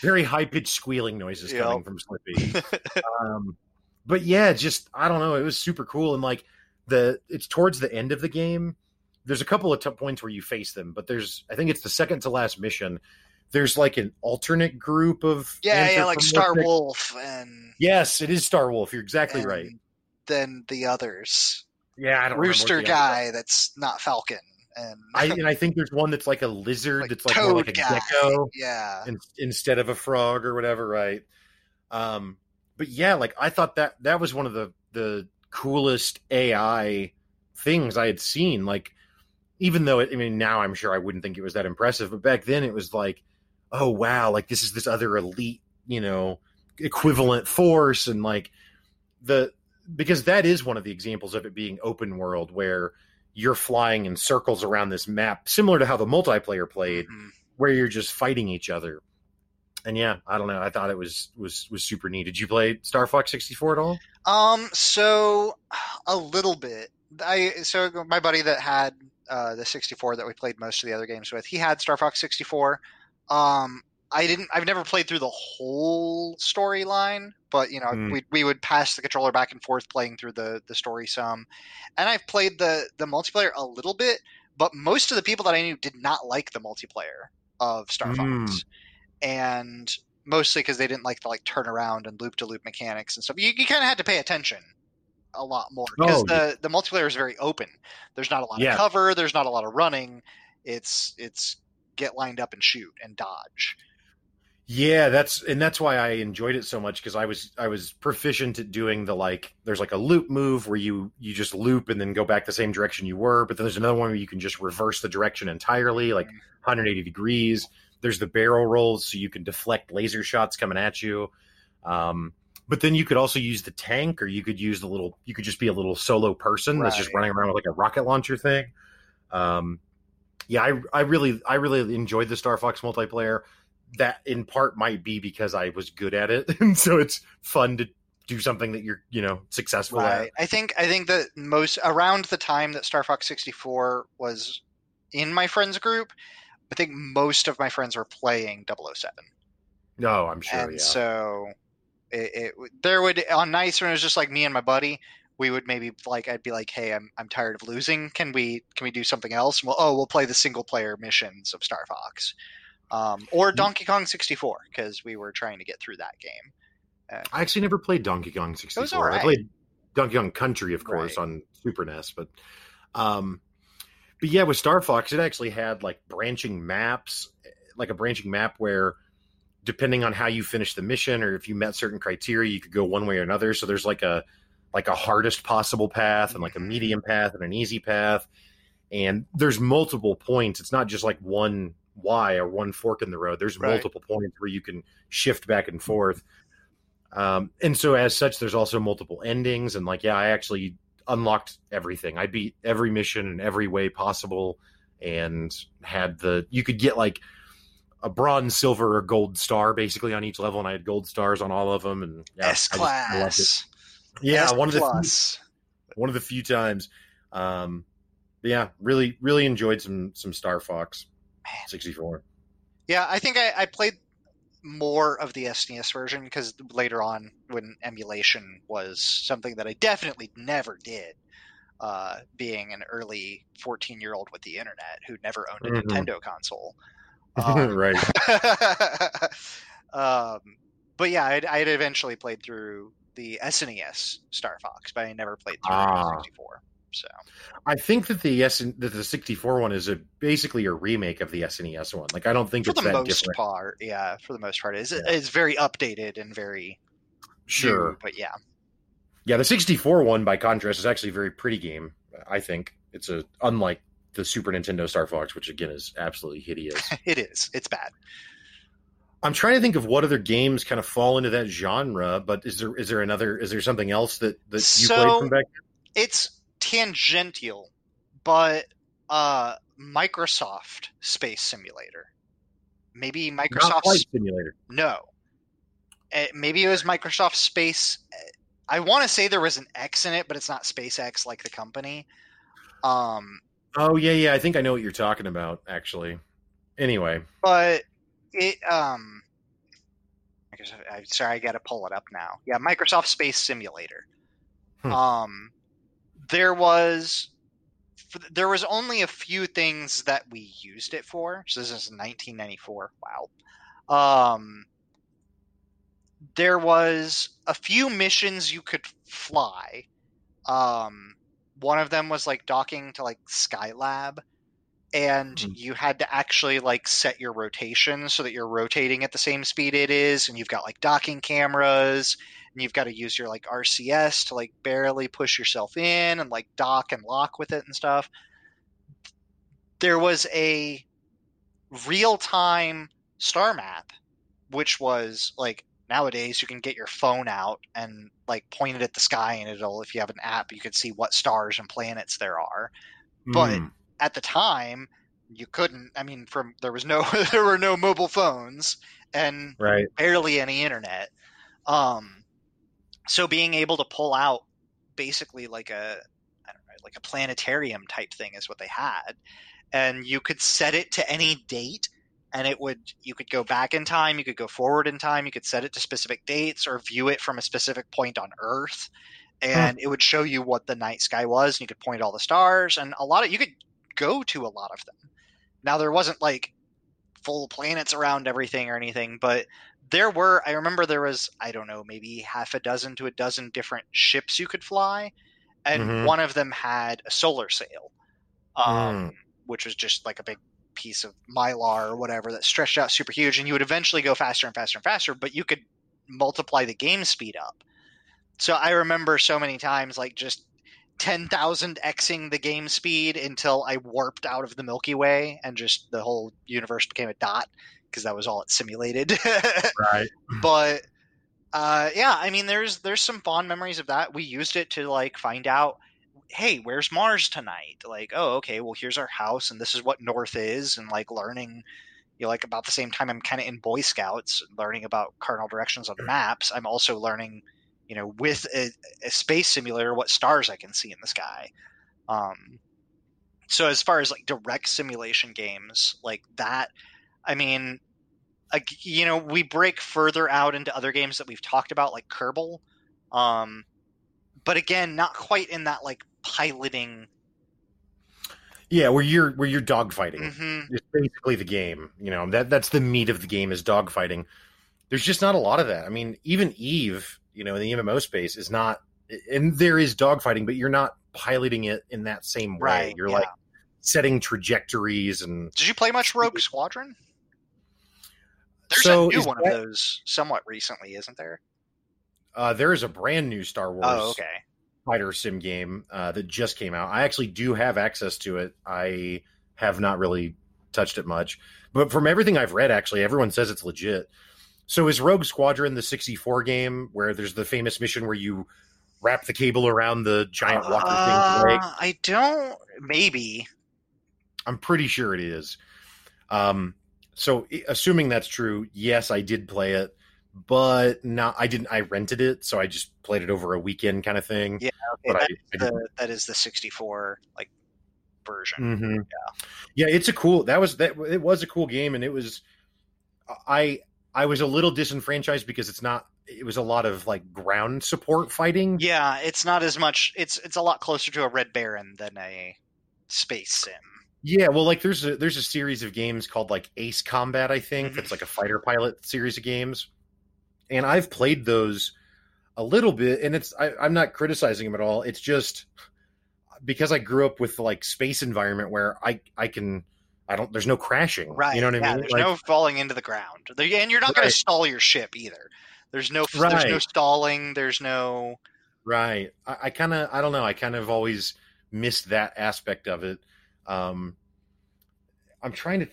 very high pitched squealing noises Yep. coming from Slippy. Um, but yeah, just I don't know. It was super cool, and like the it's towards the end of the game. There's a couple of t- points where you face them, but there's I think it's the second to last mission. There's like an alternate group of yeah, yeah, like Star Wolf and Yes, it is Star Wolf. You're exactly right. Then the others, Yeah, I don't Rooster the other- guy that's not Falcon, and I and I think there's one that's like a lizard like that's like more like a guy. gecko. Yeah, in, instead of a frog or whatever, right? Um, but yeah, like I thought that that was one of the the coolest AI things I had seen. Like, even though it, I mean, now I'm sure I wouldn't think it was that impressive, but back then it was like, oh wow, like this is this other elite, you know, equivalent force, and like the because that is one of the examples of it being open world where you're flying in circles around this map, similar to how the multiplayer played Mhm. where you're just fighting each other. And yeah, I don't know. I thought it was was was super neat. Did you play Star Fox 64 at all? Um, so a little bit. I so my buddy that had uh, the 64 that we played most of the other games with, he had Star Fox 64. Um, I didn't. I've never played through the whole storyline, but you know, Hmm. we we would pass the controller back and forth playing through the the story some. And I've played the the multiplayer a little bit, but most of the people that I knew did not like the multiplayer of Star Hmm. Fox, and mostly because they didn't like the like turn around and loop to loop mechanics and stuff. You, you kind of had to pay attention a lot more because Oh, the the multiplayer is very open. There's not a lot Yeah. of cover. There's not a lot of running. It's it's get lined up and shoot and dodge. Yeah, that's and that's why I enjoyed it so much because I was I was proficient at doing the like there's like a loop move where you you just loop and then go back the same direction you were, but then there's another one where you can just reverse the direction entirely, like 180 degrees. There's the barrel rolls so you can deflect laser shots coming at you. Um, but then you could also use the tank or you could use the little you could just be a little solo person that's just running around with like a rocket launcher thing. Um, yeah, I I really I really enjoyed the Star Fox multiplayer that in part might be because I was good at it, and so it's fun to do something that you're you know successful Right. I think I think that most around the time that Star Fox 64 was in my friends group, I think most of my friends were playing 007. at. No, I'm sure. and yeah. so it, it there would on nights when it was just like me and my buddy we would maybe like i'd be like hey i'm, I'm tired of losing can we can we do something else well oh we'll play the single player missions of star fox um, or donkey kong 64 because we were trying to get through that game I actually never played Donkey Kong 64. alright. I played Donkey Kong Country, of course, Right. on Super NES, but um, but yeah, with Star Fox, it actually had like branching maps, like a branching map where depending on how you finish the mission or if you met certain criteria, you could go one way or another. So there's like a like a hardest possible path and like a Mm-hmm. medium path and an easy path. And there's multiple points. It's not just like one Y or one fork in the road. There's Right. multiple points where you can shift back and forth. Um, and so as such, there's also multiple endings. And like, yeah, I actually unlocked everything. I beat every mission in every way possible and had the you could get like a bronze, silver, or gold star basically on each level, and I had gold stars on all of them. And yeah, S just loved it. class. Yeah, S one of the few, one of the few times. Um, yeah, really, really enjoyed some some Star Fox sixty four. Yeah, I think I, I played more of the SNES version because later on, when emulation was something that I definitely never did, uh, being an early 14 year old with the internet who never owned a Mhm. Nintendo console. Um, right. um, but yeah, I'd, I'd eventually played through the SNES Star Fox, but I never played through Ah. 64. So I think that the S that the sixty four one is a basically a remake of the SNES one. Like I don't think for it's the that most different. part, yeah, for the most part, it's, Yeah. it's very updated and very Sure. new, but yeah. Yeah, the 64 one, by contrast, is actually a very pretty game. I think it's a unlike the Super Nintendo Star Fox, which again is absolutely hideous. It is. It's bad. I'm trying to think of what other games kind of fall into that genre, but is there is there another is there something else that that you So- played from back? It's tangential, but uh, Microsoft Space Simulator. Maybe Microsoft. Flight Simulator. No. Uh, maybe it was Microsoft Space. I want to say there was an X in it, but it's not SpaceX like the company. Um, Oh yeah, yeah. I think I know what you're talking about. Actually, anyway, but it um Microsoft, I'm sorry, I got to pull it up now. Yeah, Microsoft Space Simulator. Hmm. Um, there was there was only a few things that we used it for. So this is 1994. Wow. Um, there was a few missions you could fly. Um, one of them was like docking to like Skylab, and Hmm. you had to actually like set your rotation so that you're rotating at the same speed it is, and you've got like docking cameras, and you've got to use your like RCS to like barely push yourself in and like dock and lock with it and stuff. There was a real time star map, which was like nowadays you can get your phone out and like point it at the sky and it'll if you have an app you can see what stars and planets there are But- Hmm. At the time you couldn't i mean from there was no there were no mobile phones and right. barely any internet. Um so being able to pull out basically like a i don't know like a planetarium type thing is what they had. And you could set it to any date and it would you could go back in time you could go forward in time you could set it to specific dates or view it from a specific point on earth. And it would show you what the night sky was and you could point all the stars and a lot of you could go to a lot of them now there wasn't like full planets around everything or anything but there were i remember there was i don't know maybe half a dozen to a dozen different ships you could fly and Mhm. one of them had a solar sail um, Mm. which was just like a big piece of mylar or whatever that stretched out super huge and you would eventually go faster and faster and faster but you could multiply the game speed up so i remember so many times like just 10,000 xing the game speed until i warped out of the milky way and just the whole universe became a dot because that was all it simulated Right. but uh, yeah, I mean, there's there's some fond memories of that. We used it to like find out, hey, where's Mars tonight? Like, oh, okay, well, here's our house, and this is what North is, and like learning, you know, like about the same time I'm kind of in Boy Scouts, learning about cardinal directions on maps. I'm also learning, you know, with a, a space simulator, what stars I can see in the sky. Um, so as far as like direct simulation games like that, I mean, like, you know, we break further out into other games that we've talked about, like Kerbal. Um, but again, not quite in that like piloting. Yeah, where you're where you're dogfighting. Mhm. It's basically the game. You know that that's the meat of the game is dogfighting. There's just not a lot of that. I mean, even Eve, you know, in the MMO space is not and there is dogfighting, but you're not piloting it in that same way. Right, You're yeah. like setting trajectories and Did you play much Rogue Squadron? There's So a new one that- of those somewhat recently, isn't there? uh, there is a brand new Star Wars Oh, okay. fighter sim game uh, that just came out. I actually do have access to it. I have not really touched it much, but from everything I've read, actually, everyone says it's legit. So is Rogue Squadron the 64 game where there's the famous mission where you wrap the cable around the giant walker thing's leg? Uh, I don't. Maybe. I'm pretty sure it is. Um, so assuming that's true, yes, I did play it, but not. I didn't. I rented it, so I just played it over a weekend kind of thing. Yeah, Okay, but I, that, I the, that is the 64 like version. hmm Yeah. it's a cool. That was that. It was a cool game, and it was. I I was a little disenfranchised because it's not. It was a lot of like ground support fighting. Yeah, it's not as much. It's it's a lot closer to a Red Baron than a space sim. Yeah, well, like there's a there's a series of games called like Ace Combat, I think, Mhm. that's like a fighter pilot series of games, and I've played those a little bit, and it's I, I'm not criticizing them at all. It's just because I grew up with like space environment where I I can I don't there's no crashing, Right. You know what yeah, I mean? There's Like, no falling into the ground. And you're not going to stall your ship either. There's no there's no stalling. There's no Right. I, I kind of, I don't know. I kind of always missed that aspect of it. Um, I'm trying to.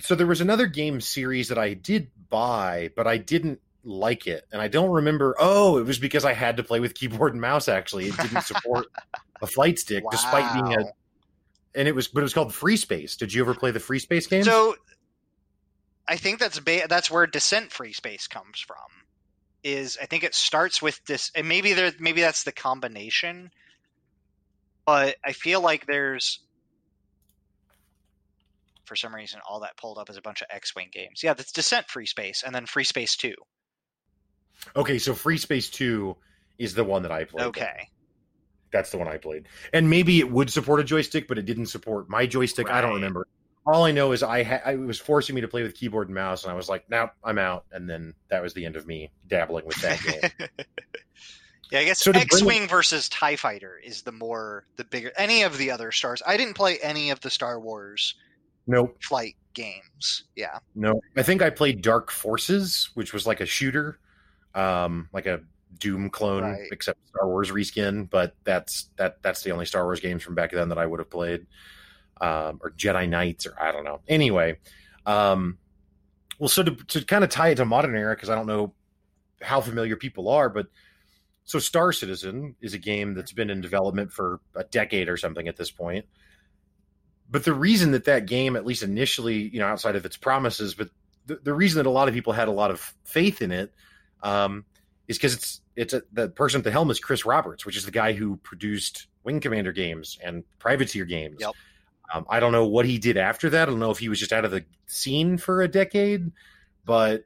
So there was another game series that I did buy, but I didn't like it, and I don't remember. Oh, it was because I had to play with keyboard and mouse. Actually, it didn't support a flight stick, despite being a. And it was, but it was called Free Space. Did you ever play the Free Space game? So I think that's ba- that's where Descent Free Space comes from. Is I think it starts with this, and maybe there maybe that's the combination, but I feel like there's for some reason all that pulled up is a bunch of X-wing games. Yeah, that's Descent Free Space, and then Free Space Two. okay, so Free Space Two is the one that I played. Okay, That's the one I played. And maybe it would support a joystick, but it didn't support my joystick. I don't remember. All I know is I, ha- I it was forcing me to play with keyboard and mouse, and I was like, "Nope, I'm out." And then that was the end of me dabbling with that game. yeah, I guess So X-wing versus Tie Fighter is the more the bigger. Any of the other stars, I didn't play any of the Star Wars nope, flight games. Yeah. no. I think I played Dark Forces, which was like a shooter, um, like a Doom clone, Right. except Star Wars reskin. But that's that that's the only Star Wars games from back then that I would have played, um, or Jedi Knights, or I don't know. Anyway, um, well, so to to kind of tie it to modern era, because I don't know how familiar people are, but so Star Citizen is a game that's been in development for a decade or something at this point. But the reason that that game, at least initially, you know, outside of its promises, but the, the reason that a lot of people had a lot of faith in it um, is because it's it's a, the person at the helm is Chris Roberts, which is the guy who produced Wing Commander games and Privateer games. Yep. Um, I don't know what he did after that. I don't know if he was just out of the scene for a decade, but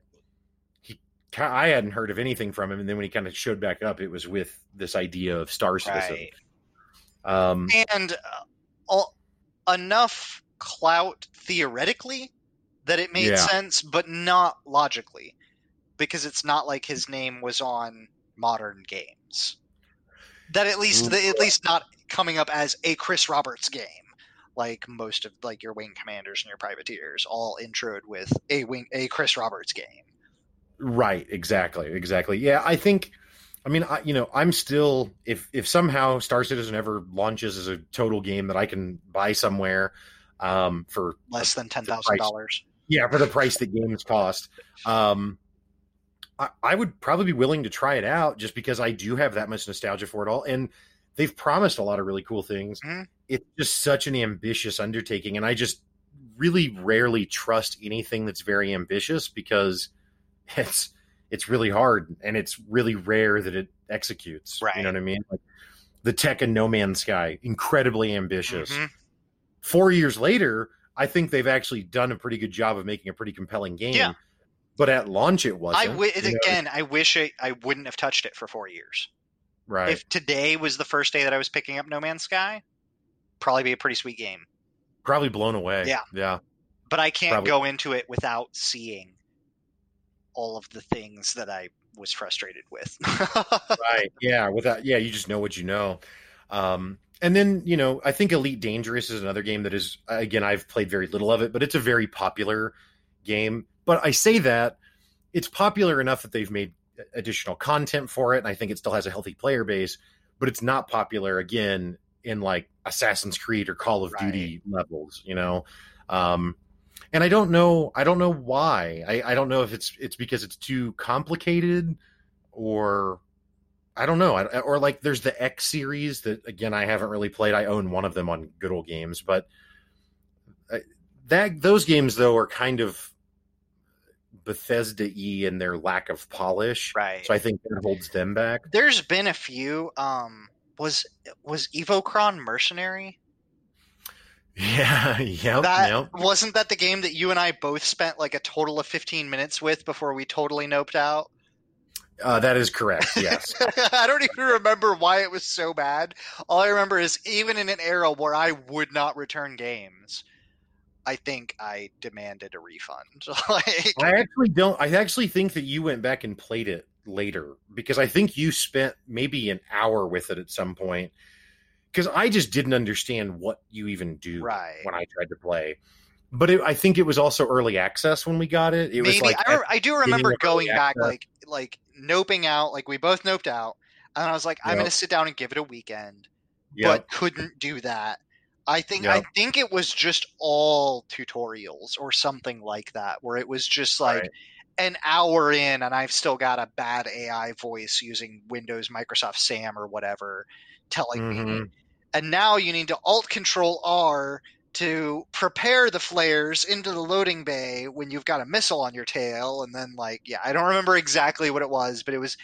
he I hadn't heard of anything from him. And then when he kind of showed back up, it was with this idea of Star Citizen. Right. Um, and uh, enough clout theoretically that it made Yeah. sense, but not logically, because it's not like his name was on modern games. That at least, Mm. at least not coming up as a Chris Roberts game, like most of like your wing commanders and your privateers, all introed with a wing a Chris Roberts game. Right, exactly, exactly. Yeah, I think I mean, I, you know, I'm still if if somehow Star Citizen ever launches as a total game that I can buy somewhere um for Less than ten the thousand price. dollars. yeah, for the price that games cost. Um I, I would probably be willing to try it out just because I do have that much nostalgia for it all and they've promised a lot of really cool things. Mhm. It's just such an ambitious undertaking and I just really rarely trust anything that's very ambitious because it's it's really hard and it's really rare that it executes. Right. You know what I mean? Like the tech and No Man's Sky, incredibly ambitious. Mhm. Four years later, I think they've actually done a pretty good job of making a pretty compelling game. Yeah. But at launch, it wasn't. w- you know? again, I wish I, I wouldn't have touched it for four years. right? If today was the first day that I was picking up No Man's Sky, probably be a pretty sweet game. Probably blown away. Yeah. yeah, But I can't Probably. go into it without seeing all of the things that I was frustrated with. right. Yeah. Without. Yeah. You just know what you know. Um, and then you know, I think Elite Dangerous is another game that is again I've played very little of it, but it's a very popular game. But I say that it's popular enough that they've made additional content for it, and I think it still has a healthy player base. But it's not popular again in like Assassin's Creed or Call of right. Duty levels, you know. Um, and I don't know. I don't know why. I, I don't know if it's it's because it's too complicated, or I don't know. I, or like there's the X series that again I haven't really played. I own one of them on Good Old Games, but I, that those games though are kind of Bethesda e in their lack of polish. Right. So I think that holds them back. There's been a few. Um, was was Evochron Mercenary? Yeah, yeah. That yep. wasn't that the game that you and I both spent like a total of 15 minutes with before we totally noped out. Uh, that is correct. Yes. I don't even remember why it was so bad. All I remember is even in an era where I would not return games, I think I demanded a refund. like, I actually don't. I actually think that you went back and played it later because I think you spent maybe an hour with it at some point. Because I just didn't understand what you even do right. when I tried to play. But it, I think it was also early access when we got it. It maybe. was like I, re- I do remember going back, access. like like noping out. Like we both noped out, and I was like, I'm going to sit down and give it a weekend. Yep. But couldn't do that. I think yep. I think it was just all tutorials or something like that, where it was just like right an hour in and I've still got a bad AI voice using Windows, Microsoft SAM or whatever telling mm-hmm. me. And now you need to Alt Control R to prepare the flares into the loading bay when you've got a missile on your tail. And then, like, yeah, I don't remember exactly what it was, but it was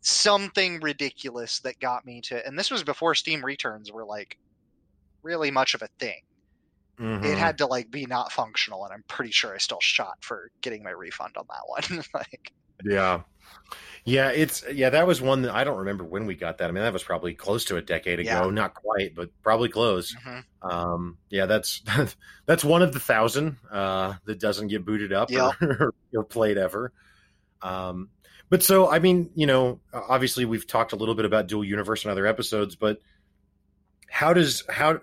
something ridiculous that got me to. And this was before Steam returns were like really much of a thing. Mm-hmm. It had to like be not functional, and I'm pretty sure I still shot for getting my refund on that one. like, yeah, yeah, it's yeah. That was one that I don't remember when we got that. I mean, that was probably close to a decade ago. Yeah. Not quite, but probably close. Mm-hmm. Um, yeah, that's that's one of the thousand uh, that doesn't get booted up yep. or, or, played ever. Um, but so I mean, you know, obviously we've talked a little bit about dual universe in other episodes, but how does how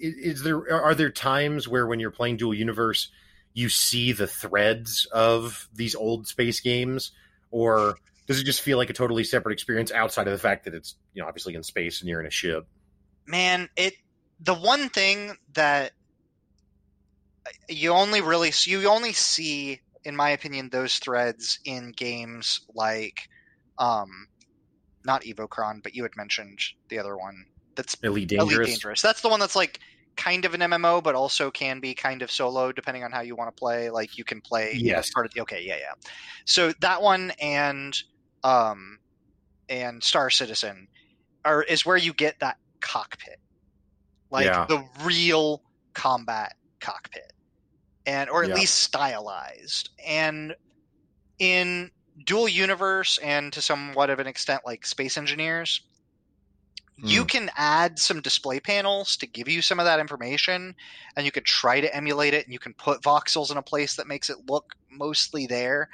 is there are there times where when you're playing dual universe you see the threads of these old space games? Or does it just feel like a totally separate experience outside of the fact that it's you know obviously in space and you're in a ship? Man it the one thing that you only really you only see in my opinion those threads in games like um not evochron but you had mentioned the other one that's Elite Dangerous. Elite Dangerous. That's the one that's like kind of an MMO, but also can be kind of solo depending on how you want to play. Like you can play yes. part of the okay, yeah, yeah. So that one and um and Star Citizen are is where you get that cockpit. Like yeah. the real combat cockpit. And or at yeah. least stylized. And in dual universe and to somewhat of an extent like space engineers you hmm. can add some display panels to give you some of that information and you can try to emulate it and you can put voxels in a place that makes it look mostly there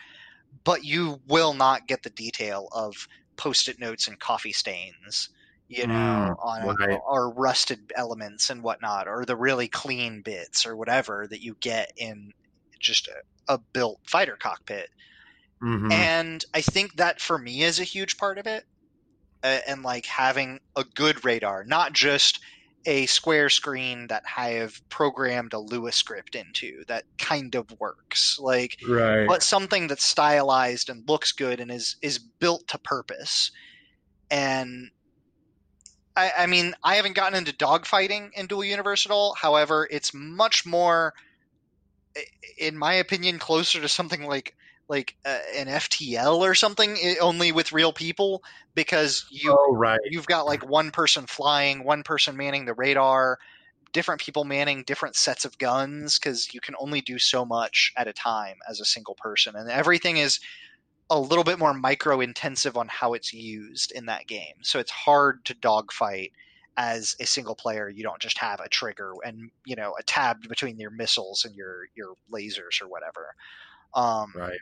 but you will not get the detail of post-it notes and coffee stains you know mm, on right. or rusted elements and whatnot or the really clean bits or whatever that you get in just a, a built fighter cockpit mm-hmm. and i think that for me is a huge part of it and like having a good radar, not just a square screen that I have programmed a Lua script into that kind of works. Like, right. but something that's stylized and looks good and is is built to purpose. And I, I mean, I haven't gotten into dogfighting in Dual Universe at all. However, it's much more, in my opinion, closer to something like like uh, an FTL or something, only with real people because you oh, right. you've got like one person flying, one person manning the radar, different people manning different sets of guns because you can only do so much at a time as a single person, and everything is a little bit more micro intensive on how it's used in that game. So it's hard to dogfight as a single player. You don't just have a trigger and you know a tab between your missiles and your your lasers or whatever. Um, right.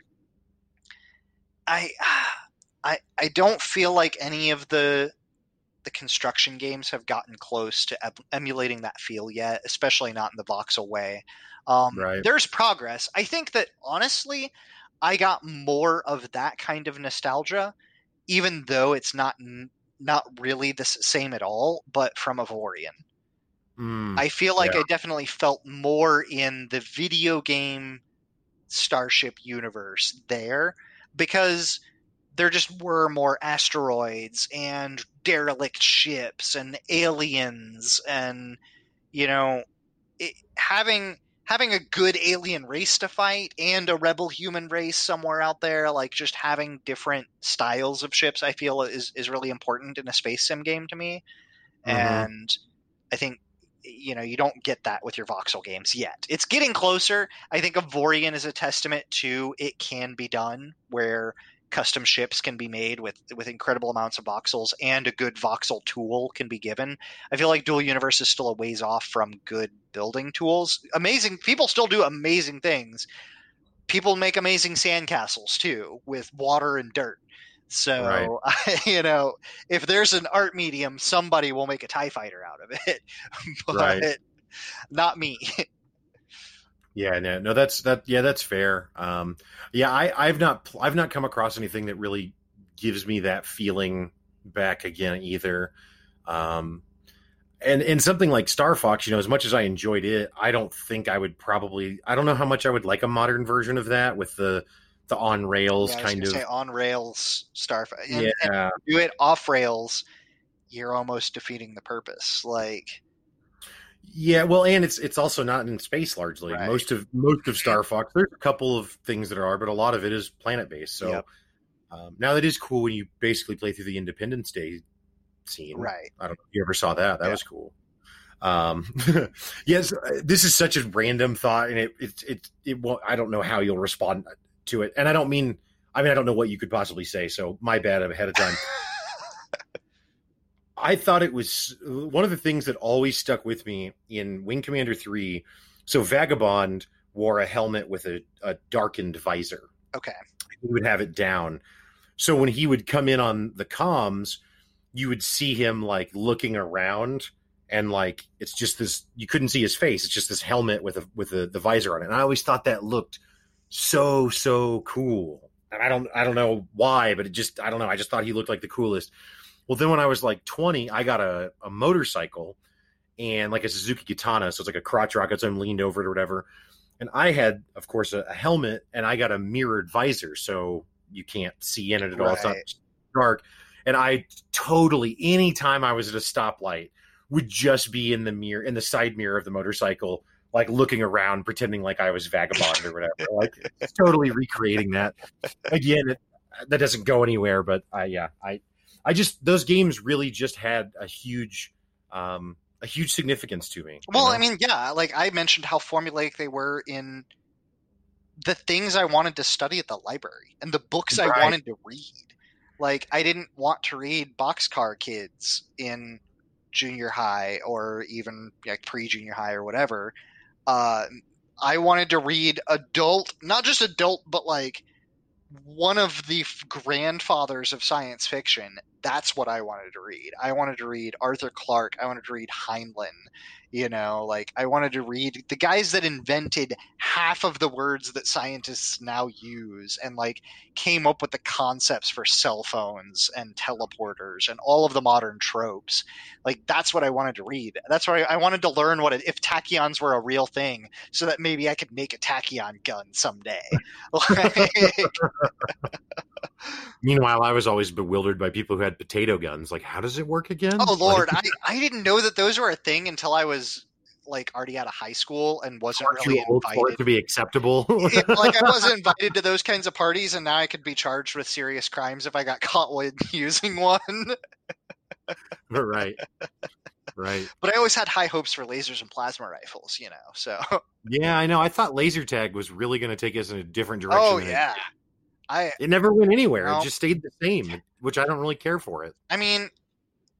I I I don't feel like any of the the construction games have gotten close to emulating that feel yet, especially not in the voxel way. Um, Right. There's progress. I think that honestly, I got more of that kind of nostalgia, even though it's not not really the same at all, but from Avorion. Mm, I feel like Yeah. I definitely felt more in the video game Starship universe there because there just were more asteroids and derelict ships and aliens and you know it, having having a good alien race to fight and a rebel human race somewhere out there like just having different styles of ships i feel is is really important in a space sim game to me Mhm. and i think you know you don't get that with your voxel games yet. It's getting closer. I think avorion is a testament to it can be done where custom ships can be made with with incredible amounts of voxels and a good voxel tool can be given. I feel like dual universe is still a ways off from good building tools. Amazing people still do amazing things. People make amazing sandcastles too with water and dirt so you know if there's an art medium somebody will make a tie fighter out of it but Right. not me Yeah, no, no, that's that. Yeah, that's fair. Um, yeah, I, I've not, I've not come across anything that really gives me that feeling back again either. Um, and and something like Star Fox, you know, as much as I enjoyed it, I don't think I would probably. I don't know how much I would like a modern version of that with the the on rails Yeah, I was kind of. say on rails starfighter and, and yeah, do it off rails you're almost defeating the purpose like Yeah, well, and it's it's also not in space largely. Right. Most of most of Star Fox, there's a couple of things that are, but a lot of it is planet based. So Yep. um, now that is cool when you basically play through the Independence Day scene. right I don't know if you ever saw that. That Yeah. was cool. Um, yes, this is such a random thought, and it it it, it won't, I don't know how you'll respond to it, and I don't mean. I mean, I don't know what you could possibly say, so my bad ahead of time. I thought it was one of the things that always stuck with me in Wing Commander 3. So Vagabond wore a helmet with a, a darkened visor. okay He would have it down. So when he would come in on the comms, you would see him like looking around and like it's just this you couldn't see his face. It's just this helmet with a with a, the visor on it. And I always thought that looked so so cool. And I don't I don't know why, but it just I don't know. I just thought he looked like the coolest. Well, then when I was like 20, I got a, a motorcycle and like a Suzuki Katana, so it's like a crotch rocket, so I'm leaned over it or whatever. And I had, of course, a, a helmet and I got a mirrored visor, so you can't see in it at all. It's not dark. And I totally, anytime I was at a stoplight, would just be in the mirror, in the side mirror of the motorcycle, like looking around, pretending like I was vagabond or whatever. Like totally recreating that. Again, it, that doesn't go anywhere, but I, yeah, I, I just those games really just had a huge, um, a huge significance to me. you well know? i mean yeah like i mentioned how formulaic they were in the things i wanted to study at the library and the books i wanted to read like i didn't want to read boxcar kids in junior high or even like pre-junior high or whatever uh, i wanted to read adult not just adult but like one of the grandfathers of science fiction. That's what i wanted to read. I wanted to read arthur clarke. I wanted to read heinlein you know like i wanted to read the guys that invented half of the words that scientists now use and like came up with the concepts for cell phones and teleporters and all of the modern tropes like that's what i wanted to read that's why i wanted to learn what it, if tachyons were a real thing so that maybe i could make a tachyon gun someday Like, Meanwhile, I was always bewildered by people who had potato guns. Like, how does it work again? oh lord Like, I, I didn't know that those were a thing until i was like already out of high school and wasn't aren't really you old for it invited to be acceptable? it- like I wasn't invited to those kinds of parties, and now I could be charged with serious crimes if I got caught with using one. right, right. But I always had high hopes for lasers and plasma rifles, you know. So, Yeah, I know. I thought laser tag was really going to take us in a different oh, direction. oh than it yeah, I It never went anywhere. It just stayed the same, which I don't really care for it. I mean,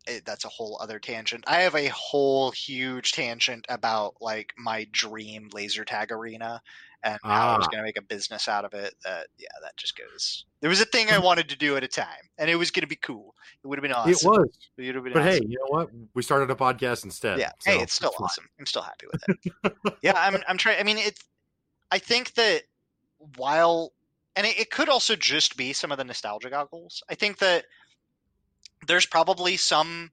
it, that's a whole other tangent. I have a whole huge tangent about like my dream laser tag arena and how I was Ah. going to make a business out of it. That yeah, that just goes. There was a thing I wanted to do at a time, and it was going to be cool. It would have been awesome. It was, It would have been but hey, you know what? We started a podcast instead. yeah. so hey, it's still awesome. I'm still happy with it. yeah, I'm. I'm trying. I mean, it's. I think that while, and it, it could also just be some of the nostalgia goggles. I think that there's probably some.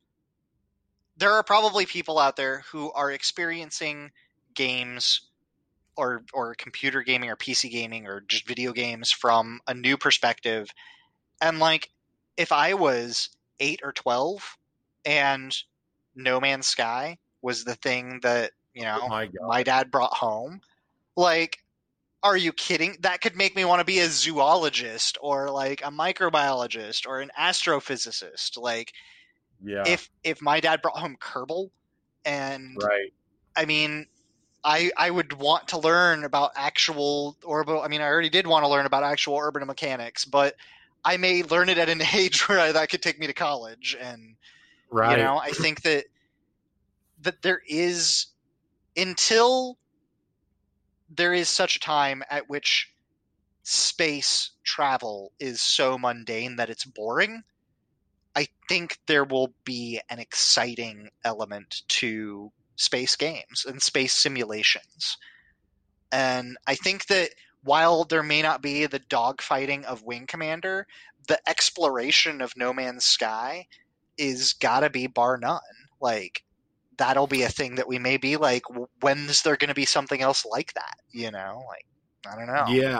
There are probably people out there who are experiencing games or or computer gaming or PC gaming or just video games from a new perspective. And like if I was 8 or 12 and No Man's Sky was the thing that, you know, Oh my my dad brought home, like are you kidding? That could make me want to be a zoologist or like a microbiologist or an astrophysicist. Like Yeah. if if my dad brought home Kerbal and right. I mean, I I would want to learn about actual orbital. I mean, I already did want to learn about actual orbital mechanics, but I may learn it at an age where I, that could take me to college. And Right. you know, I think that that there is until there is such a time at which space travel is so mundane that it's boring. I think there will be an exciting element to space games and space simulations. And I think that while there may not be the dogfighting of Wing Commander, the exploration of No Man's Sky is gotta be bar none. Like that'll be a thing that we may be like, when's there going to be something else like that? You know, like I don't know. Yeah.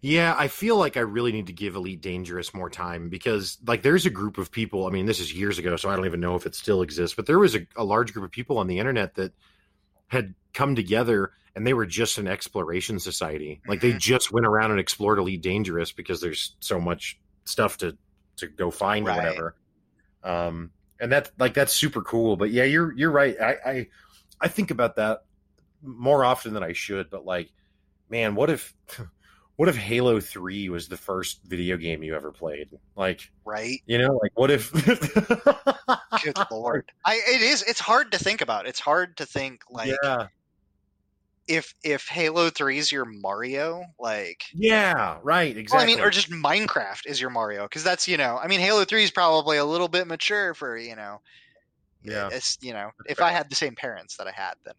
Yeah, I feel like I really need to give Elite Dangerous more time because, like, there's a group of people. I mean, this is years ago, so I don't even know if it still exists, but there was a, a large group of people on the internet that had come together and they were just an exploration society. Like, they Mhm. just went around and explored Elite Dangerous because there's so much stuff to to go find Right. or whatever. Um, and that's like that's super cool. But yeah, you're you're right. I, I I think about that more often than I should. But like, man, what if what if Halo Three was the first video game you ever played? Like, Right? you know, like what if? Good lord. I it is. It's hard to think about. It's hard to think like yeah, if if Halo Three is your Mario, like. yeah, right, exactly. Well. I mean, or just Minecraft is your Mario, because that's you know, I mean, Halo Three is probably a little bit mature for you know, Yeah. It's you know, That's if fair. I had the same parents that I had, then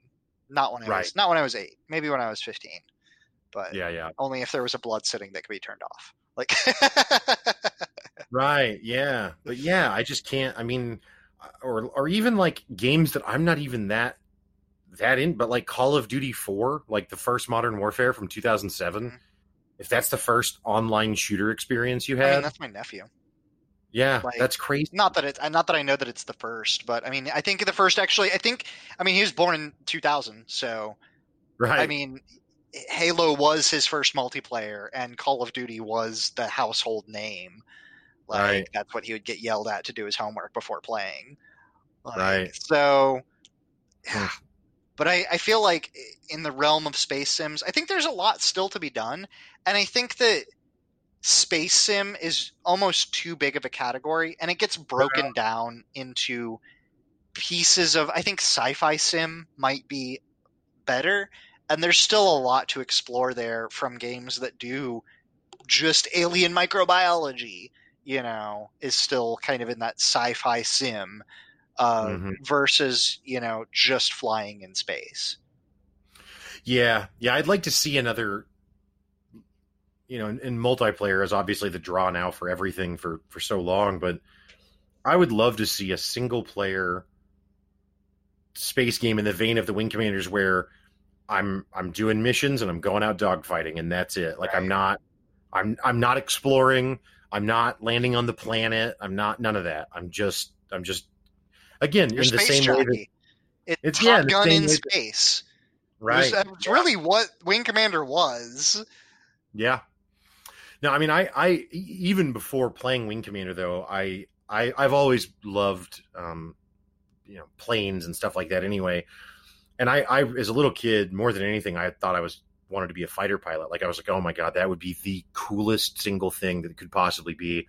not when I Right. was not when I was eight, maybe when I was fifteen, but yeah, yeah, only if there was a blood sitting that could be turned off. Like, right, yeah, but yeah, I just can't. I mean, or or even like games that I'm not even that that in, but like Call of Duty Four, like the first Modern Warfare from 2007. Mhm. If that's the first online shooter experience you I mean, had, that's my nephew. yeah, like- that's crazy. Not that it's not that I know that it's the first, but I mean, I think the first actually. I think I mean he was born in 2000, so Right. I mean, Halo was his first multiplayer, and Call of Duty was the household name. Like Right. that's what he would get yelled at to do his homework before playing. Like, Right. So, Hmm. but I, I feel like in the realm of space sims, I think there's a lot still to be done, and I think that space sim is almost too big of a category, and it gets broken down into pieces of. I think sci-fi sim might be better, and there's still a lot to explore there from games that do just alien microbiology. You know, is still kind of in that sci-fi sim uh, Mhm. versus you know just flying in space. Yeah, yeah, I'd like to see another. You know, in, in multiplayer is obviously the draw now for everything for for so long, but I would love to see a single player space game in the vein of the Wing Commanders, where I'm I'm doing missions and I'm going out dogfighting, and that's it. Like I'm not, I'm I'm not exploring. I'm not landing on the planet. I'm not none of that. I'm just I'm just again Your in the space same way that jockey. It's, It's- Top yeah, Gun in way that- space. right. That's really what Wing Commander was. Yeah. No, I mean, I, I even before playing Wing Commander though, I, I, I've always loved, um, you know, planes and stuff like that. Anyway, and I, I, as a little kid, more than anything, I thought I was wanted to be a fighter pilot. Like I was like, oh my god, that would be the coolest single thing that it could possibly be.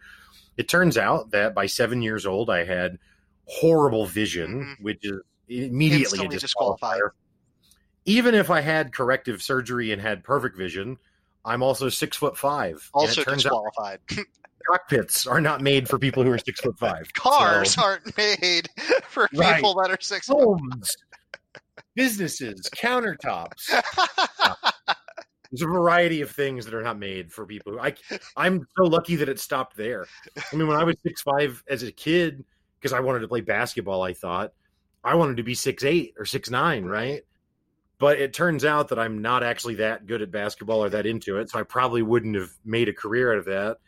It turns out that by seven years old, I had horrible vision, mm-hmm. which is immediately a disqualifier. Even if I had corrective surgery and had perfect vision, I'm also six foot five. Also turns disqualified. cockpits are not made for people who are six foot five. Cars So- aren't made for Right. people that are six. homes, businesses, countertops. There's a variety of things that are not made for people. Who, I I'm so lucky that it stopped there. I mean, when I was six five as a kid, because I wanted to play basketball, I thought I wanted to be six eight or six nine, right? But it turns out that I'm not actually that good at basketball or that into it, so I probably wouldn't have made a career out of that.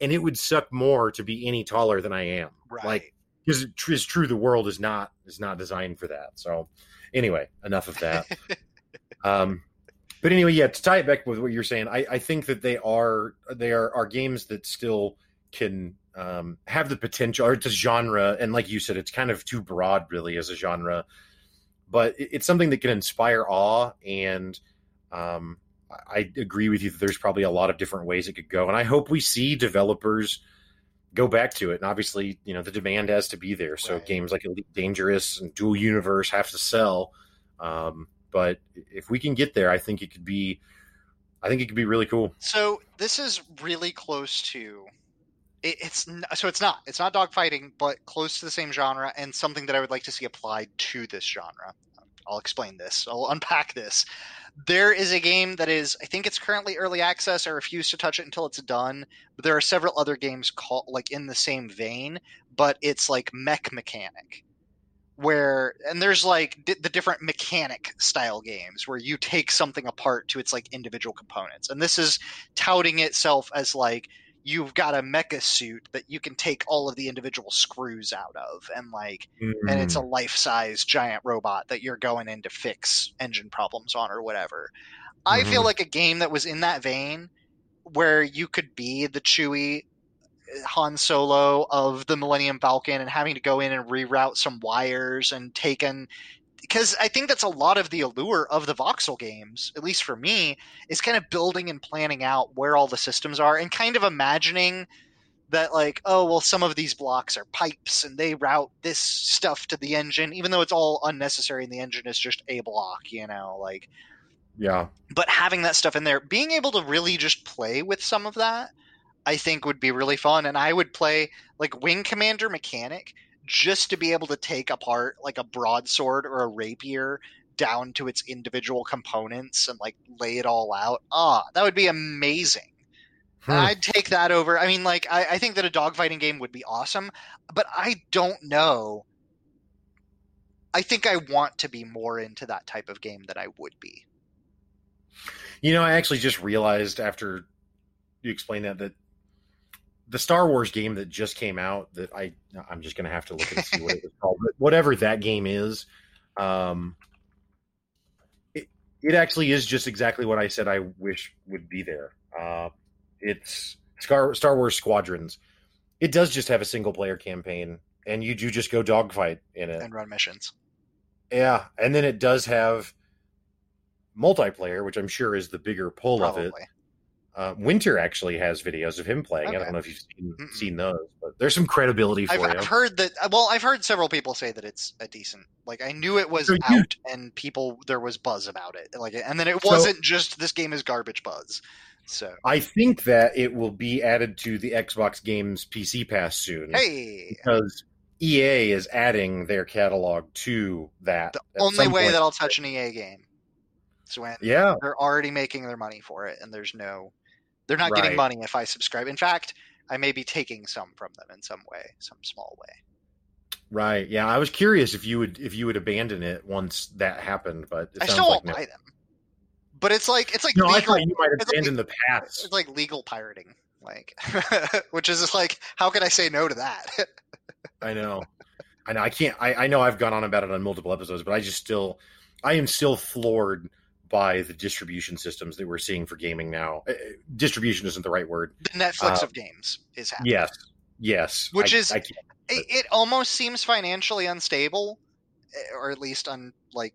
And it would suck more to be any taller than I am, Right. like because it tr- is true. The world is not is not designed for that. So, anyway, enough of that. um, but anyway, yeah, to tie it back with what you're saying, I, I think that they are they are, are games that still can um, have the potential, or it's a genre, and like you said, it's kind of too broad, really, as a genre. But it's something that can inspire awe, and um, I agree with you that there's probably a lot of different ways it could go, and I hope we see developers go back to it. And obviously, you know, the demand has to be there, so Right. games like Elite Dangerous and Dual Universe have to sell. Um, but if we can get there, I think it could be, I think it could be really cool. So this is really close to. It, it's so it's not it's not dogfighting, but close to the same genre and something that I would like to see applied to this genre. I'll explain this. I'll unpack this. There is a game that is, I think it's currently early access. I refuse to touch it until it's done. But there are several other games called like in the same vein, but it's like mech mechanic where and there's like di- the different mechanic style games where you take something apart to its like individual components and this is touting itself as like you've got a mecha suit that you can take all of the individual screws out of and like and it's a Mm. life-size giant robot that you're going in to fix engine problems on or whatever i feel Mhm. like a game that was in that vein where you could be the Chewie Han Solo of the Millennium Falcon and having to go in and reroute some wires and taken because I think that's a lot of the allure of the voxel games, at least for me, is kind of building and planning out where all the systems are and kind of imagining that like, oh well some of these blocks are pipes and they route this stuff to the engine, even though it's all unnecessary and the engine is just a block, you know, like yeah, but having that stuff in there, being able to really just play with some of that, I think would be really fun. And I would play like Wing Commander Mechanic just to be able to take apart like a broadsword or a rapier down to its individual components and like lay it all out. Ah, that would be amazing. Hmm. I'd take that over. I mean, like, I, I think that a dogfighting game would be awesome, but I don't know. I think I want to be more into that type of game than I would be. You know, I actually just realized after you explained that that the Star Wars game that just came out that I I'm just gonna have to look and see what it was called, but whatever that game is, um, it it actually is just exactly what I said I wish would be there. Uh, it's Star Star Wars Squadrons. It does just have a single player campaign, and you do just go dogfight in it. and run missions. Yeah, and then it does have multiplayer, which I'm sure is the bigger pull of it. Uh, Winter actually has videos of him playing. I don't know if you've seen, seen those, but there's some credibility for I've, you. I've heard that. Well, I've heard several people say that it's a decent. Like I knew it was So you- out, and people there was buzz about it. Like, and then it wasn't just this game is garbage buzz. So I think that it will be added to the Xbox Games PC Pass soon hey, because EA is adding their catalog to that. the only way point. that I'll touch an EA game is when yeah, they're already making their money for it, and there's no, they're not getting money if I subscribe. In fact, I may be taking some from them in some way, some small way. right. Yeah, I was curious if you would if you would abandon it once that happened, but it I sounds still like won't no. buy them, but it's like it's like No, I thought you might it's like- abandon the past. it's like legal pirating like which is just like how can i say no to that I know. I know. I can't. I, I know I've gone on about it on multiple episodes, but I just still, I am still floored by the distribution systems that we're seeing for gaming now. Uh, Distribution isn't the right word. the netflix Uh, of games is happening Yes. Yes. Which I- is- I it, it almost seems financially unstable eh, or at least un, like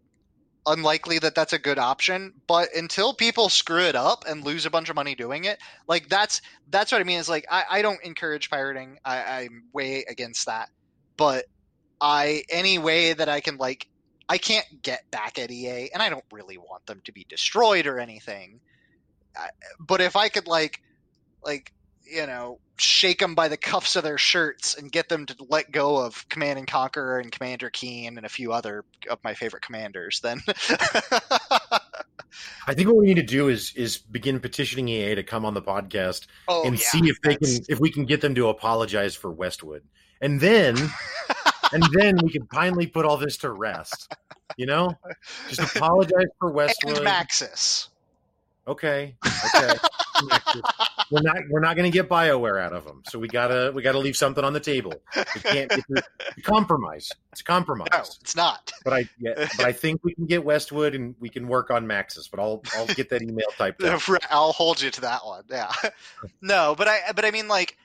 unlikely that that's a good option but until people screw it up and lose a bunch of money doing it like that's that's what i mean is like i, I don't encourage pirating I, i'm way against that but I any way that I can like I can't get back at EA, and I don't really want them to be destroyed or anything. But if I could like like you know shake them by the cuffs of their shirts and get them to let go of Command and Conquer and Commander Keen and a few other of my favorite commanders, then I think what we need to do is is begin petitioning EA to come on the podcast oh, and yeah, see if they can if we can get them to apologize for Westwood, and then and then we can finally put all this to rest. You know, just apologize for and Westwood. Maxis. Okay, okay. we're not we're not going to get Bioware out of them, so we gotta we gotta leave something on the table. We can't get to, compromise. It's a compromise. No, it's not. But I yeah, but I think we can get Westwood and we can work on Maxis. But I'll I'll get that email typed up. I'll hold you to that one. Yeah. No, but I but I mean like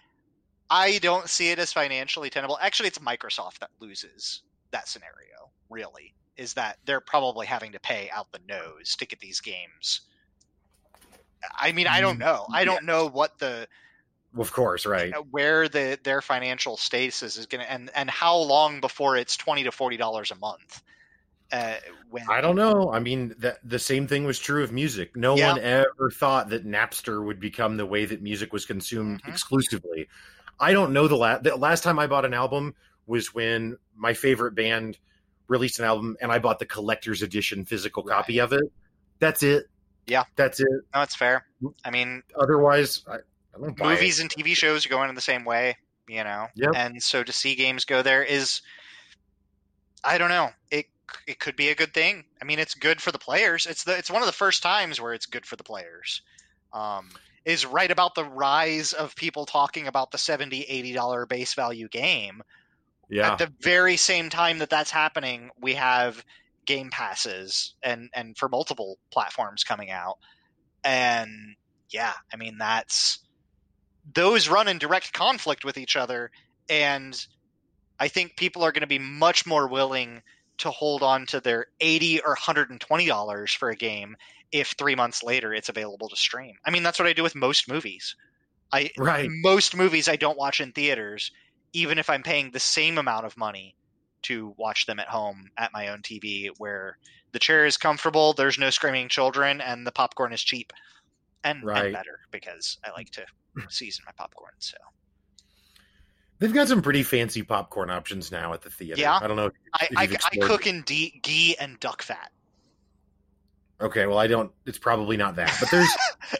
I don't see it as financially tenable. Actually, it's Microsoft that loses that scenario, really. Is that they're probably having to pay out the nose to get these games. I mean, I don't know. I don't know what the Of course, right? where the their financial status is going to and and how long before it's 20 to 40 dollars a month. Uh when I don't know. I mean, that the same thing was true of music. No Yeah. one ever thought that Napster would become the way that music was consumed Mhm. exclusively. I don't know the last the last time I bought an album was when my favorite band released an album and I bought the collector's edition physical Right. copy of it. That's it. Yeah. That's it. No, it's fair. I mean, Otherwise, I, I movies it. and TV shows are going in the same way, you know. Yep. And so to see games go there is, I don't know. It it could be a good thing. I mean, it's good for the players. It's the it's one of the first times where it's good for the players. Um, is right about the rise of people talking about the 70 80 dollar base value game. Yeah. at the very same time that that's happening we have game passes and and for multiple platforms coming out. And yeah i mean that's those run in direct conflict with each other. And i think people are going to be much more willing to hold on to their 80 or 120 dollars for a game if 3 months later it's available to stream i mean that's what i do with most movies i right. most movies I don't watch in theaters, even if I'm paying the same amount of money to watch them at home at my own TV, where the chair is comfortable, there's no screaming children, and the popcorn is cheap and, Right. and better because I like to season my popcorn. So They've got some pretty fancy popcorn options now at the theater. Yeah. I don't know. I, If I, you've I cook in de- ghee and duck fat. Okay, well, I don't. It's probably not that, but there's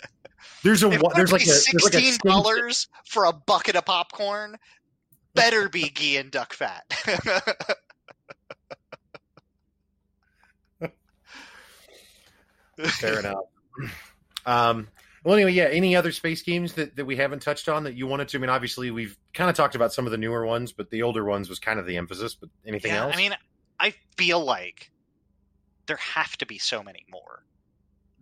there's a If there's there's like a there's like a sixteen dollars for a bucket of popcorn, better be ghee and duck fat. Fair enough. Um, well, anyway, yeah. Any other space games that, that we haven't touched on that you wanted to? I mean, obviously, we've kind of talked about some of the newer ones, but the older ones was kind of the emphasis. But anything yeah, else? I mean, I feel like there have to be so many more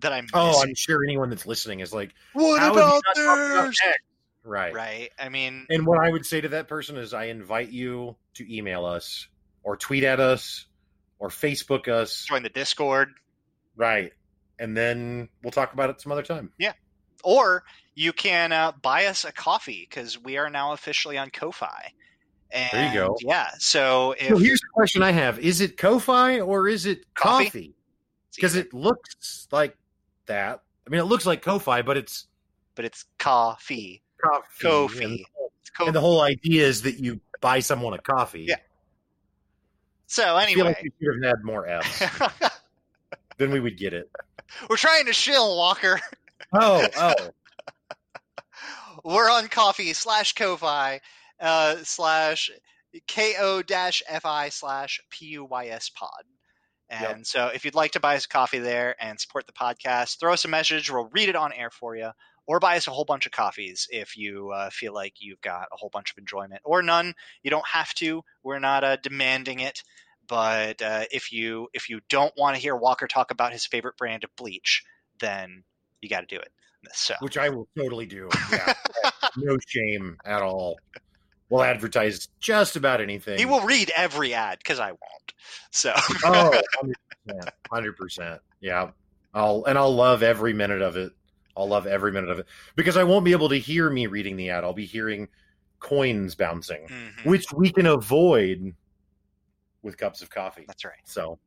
that I'm oh. I'm sure anyone that's listening is like, what "How about not talked about this? Right. Right. I mean, And what I would say to that person is, I invite you to email us or tweet at us or Facebook us. join the Discord, Right. And then we'll talk about it some other time. Yeah. Or you can uh, buy us a coffee because we are now officially on Ko-fi. And, There you go. Yeah. So if So here's the question I have: Is it Ko-fi or is it Coffee? coffee? Because it looks like that. I mean, it looks like Ko-fi, but it's but it's coffee. coffee. Kofi. And, It's co- and the whole idea is that you buy someone a coffee. Yeah. so I feel like anyway, we should have had more F's. then we would get it. we're trying to shill Walker. Oh, oh, we're on coffee slash Ko-fi uh, slash ko dash fi slash puys pod. And Yep. so if you'd like to buy us a coffee there and support the podcast, throw us a message. We'll read it on air for you. Or buy us a whole bunch of coffees if you uh, feel like you've got a whole bunch of enjoyment. Or none. You don't have to. We're not uh, demanding it. But uh, if you if you don't want to hear Walker talk about his favorite brand of bleach, then you got to do it. So which I will totally do. Yeah, no shame at all. We'll advertise just about anything. He will read every ad because I won't. So Oh, 100%. 100%. Yeah. I'll and I'll love every minute of it. I'll love every minute of it because I won't be able to hear me reading the ad. I'll be hearing coins bouncing, Mhm. which we can avoid with cups of coffee. That's right. So,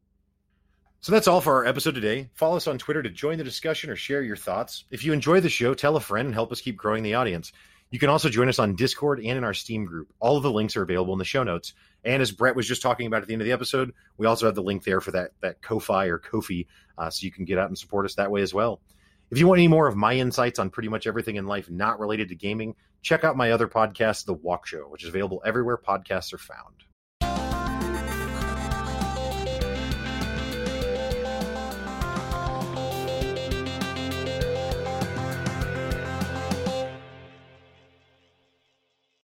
so that's all for our episode today. Follow us on Twitter to join the discussion or share your thoughts. If you enjoy the show, tell a friend and help us keep growing the audience. You can also join us on Discord and in our Steam group. All of the links are available in the show notes. And as Brett was just talking about at the end of the episode, we also have the link there for that that Ko-fi or Kofi, uh, so you can get out and support us that way as well. If you want any more of my insights on pretty much everything in life not related to gaming, check out my other podcast, The Walk Show, which is available everywhere podcasts are found.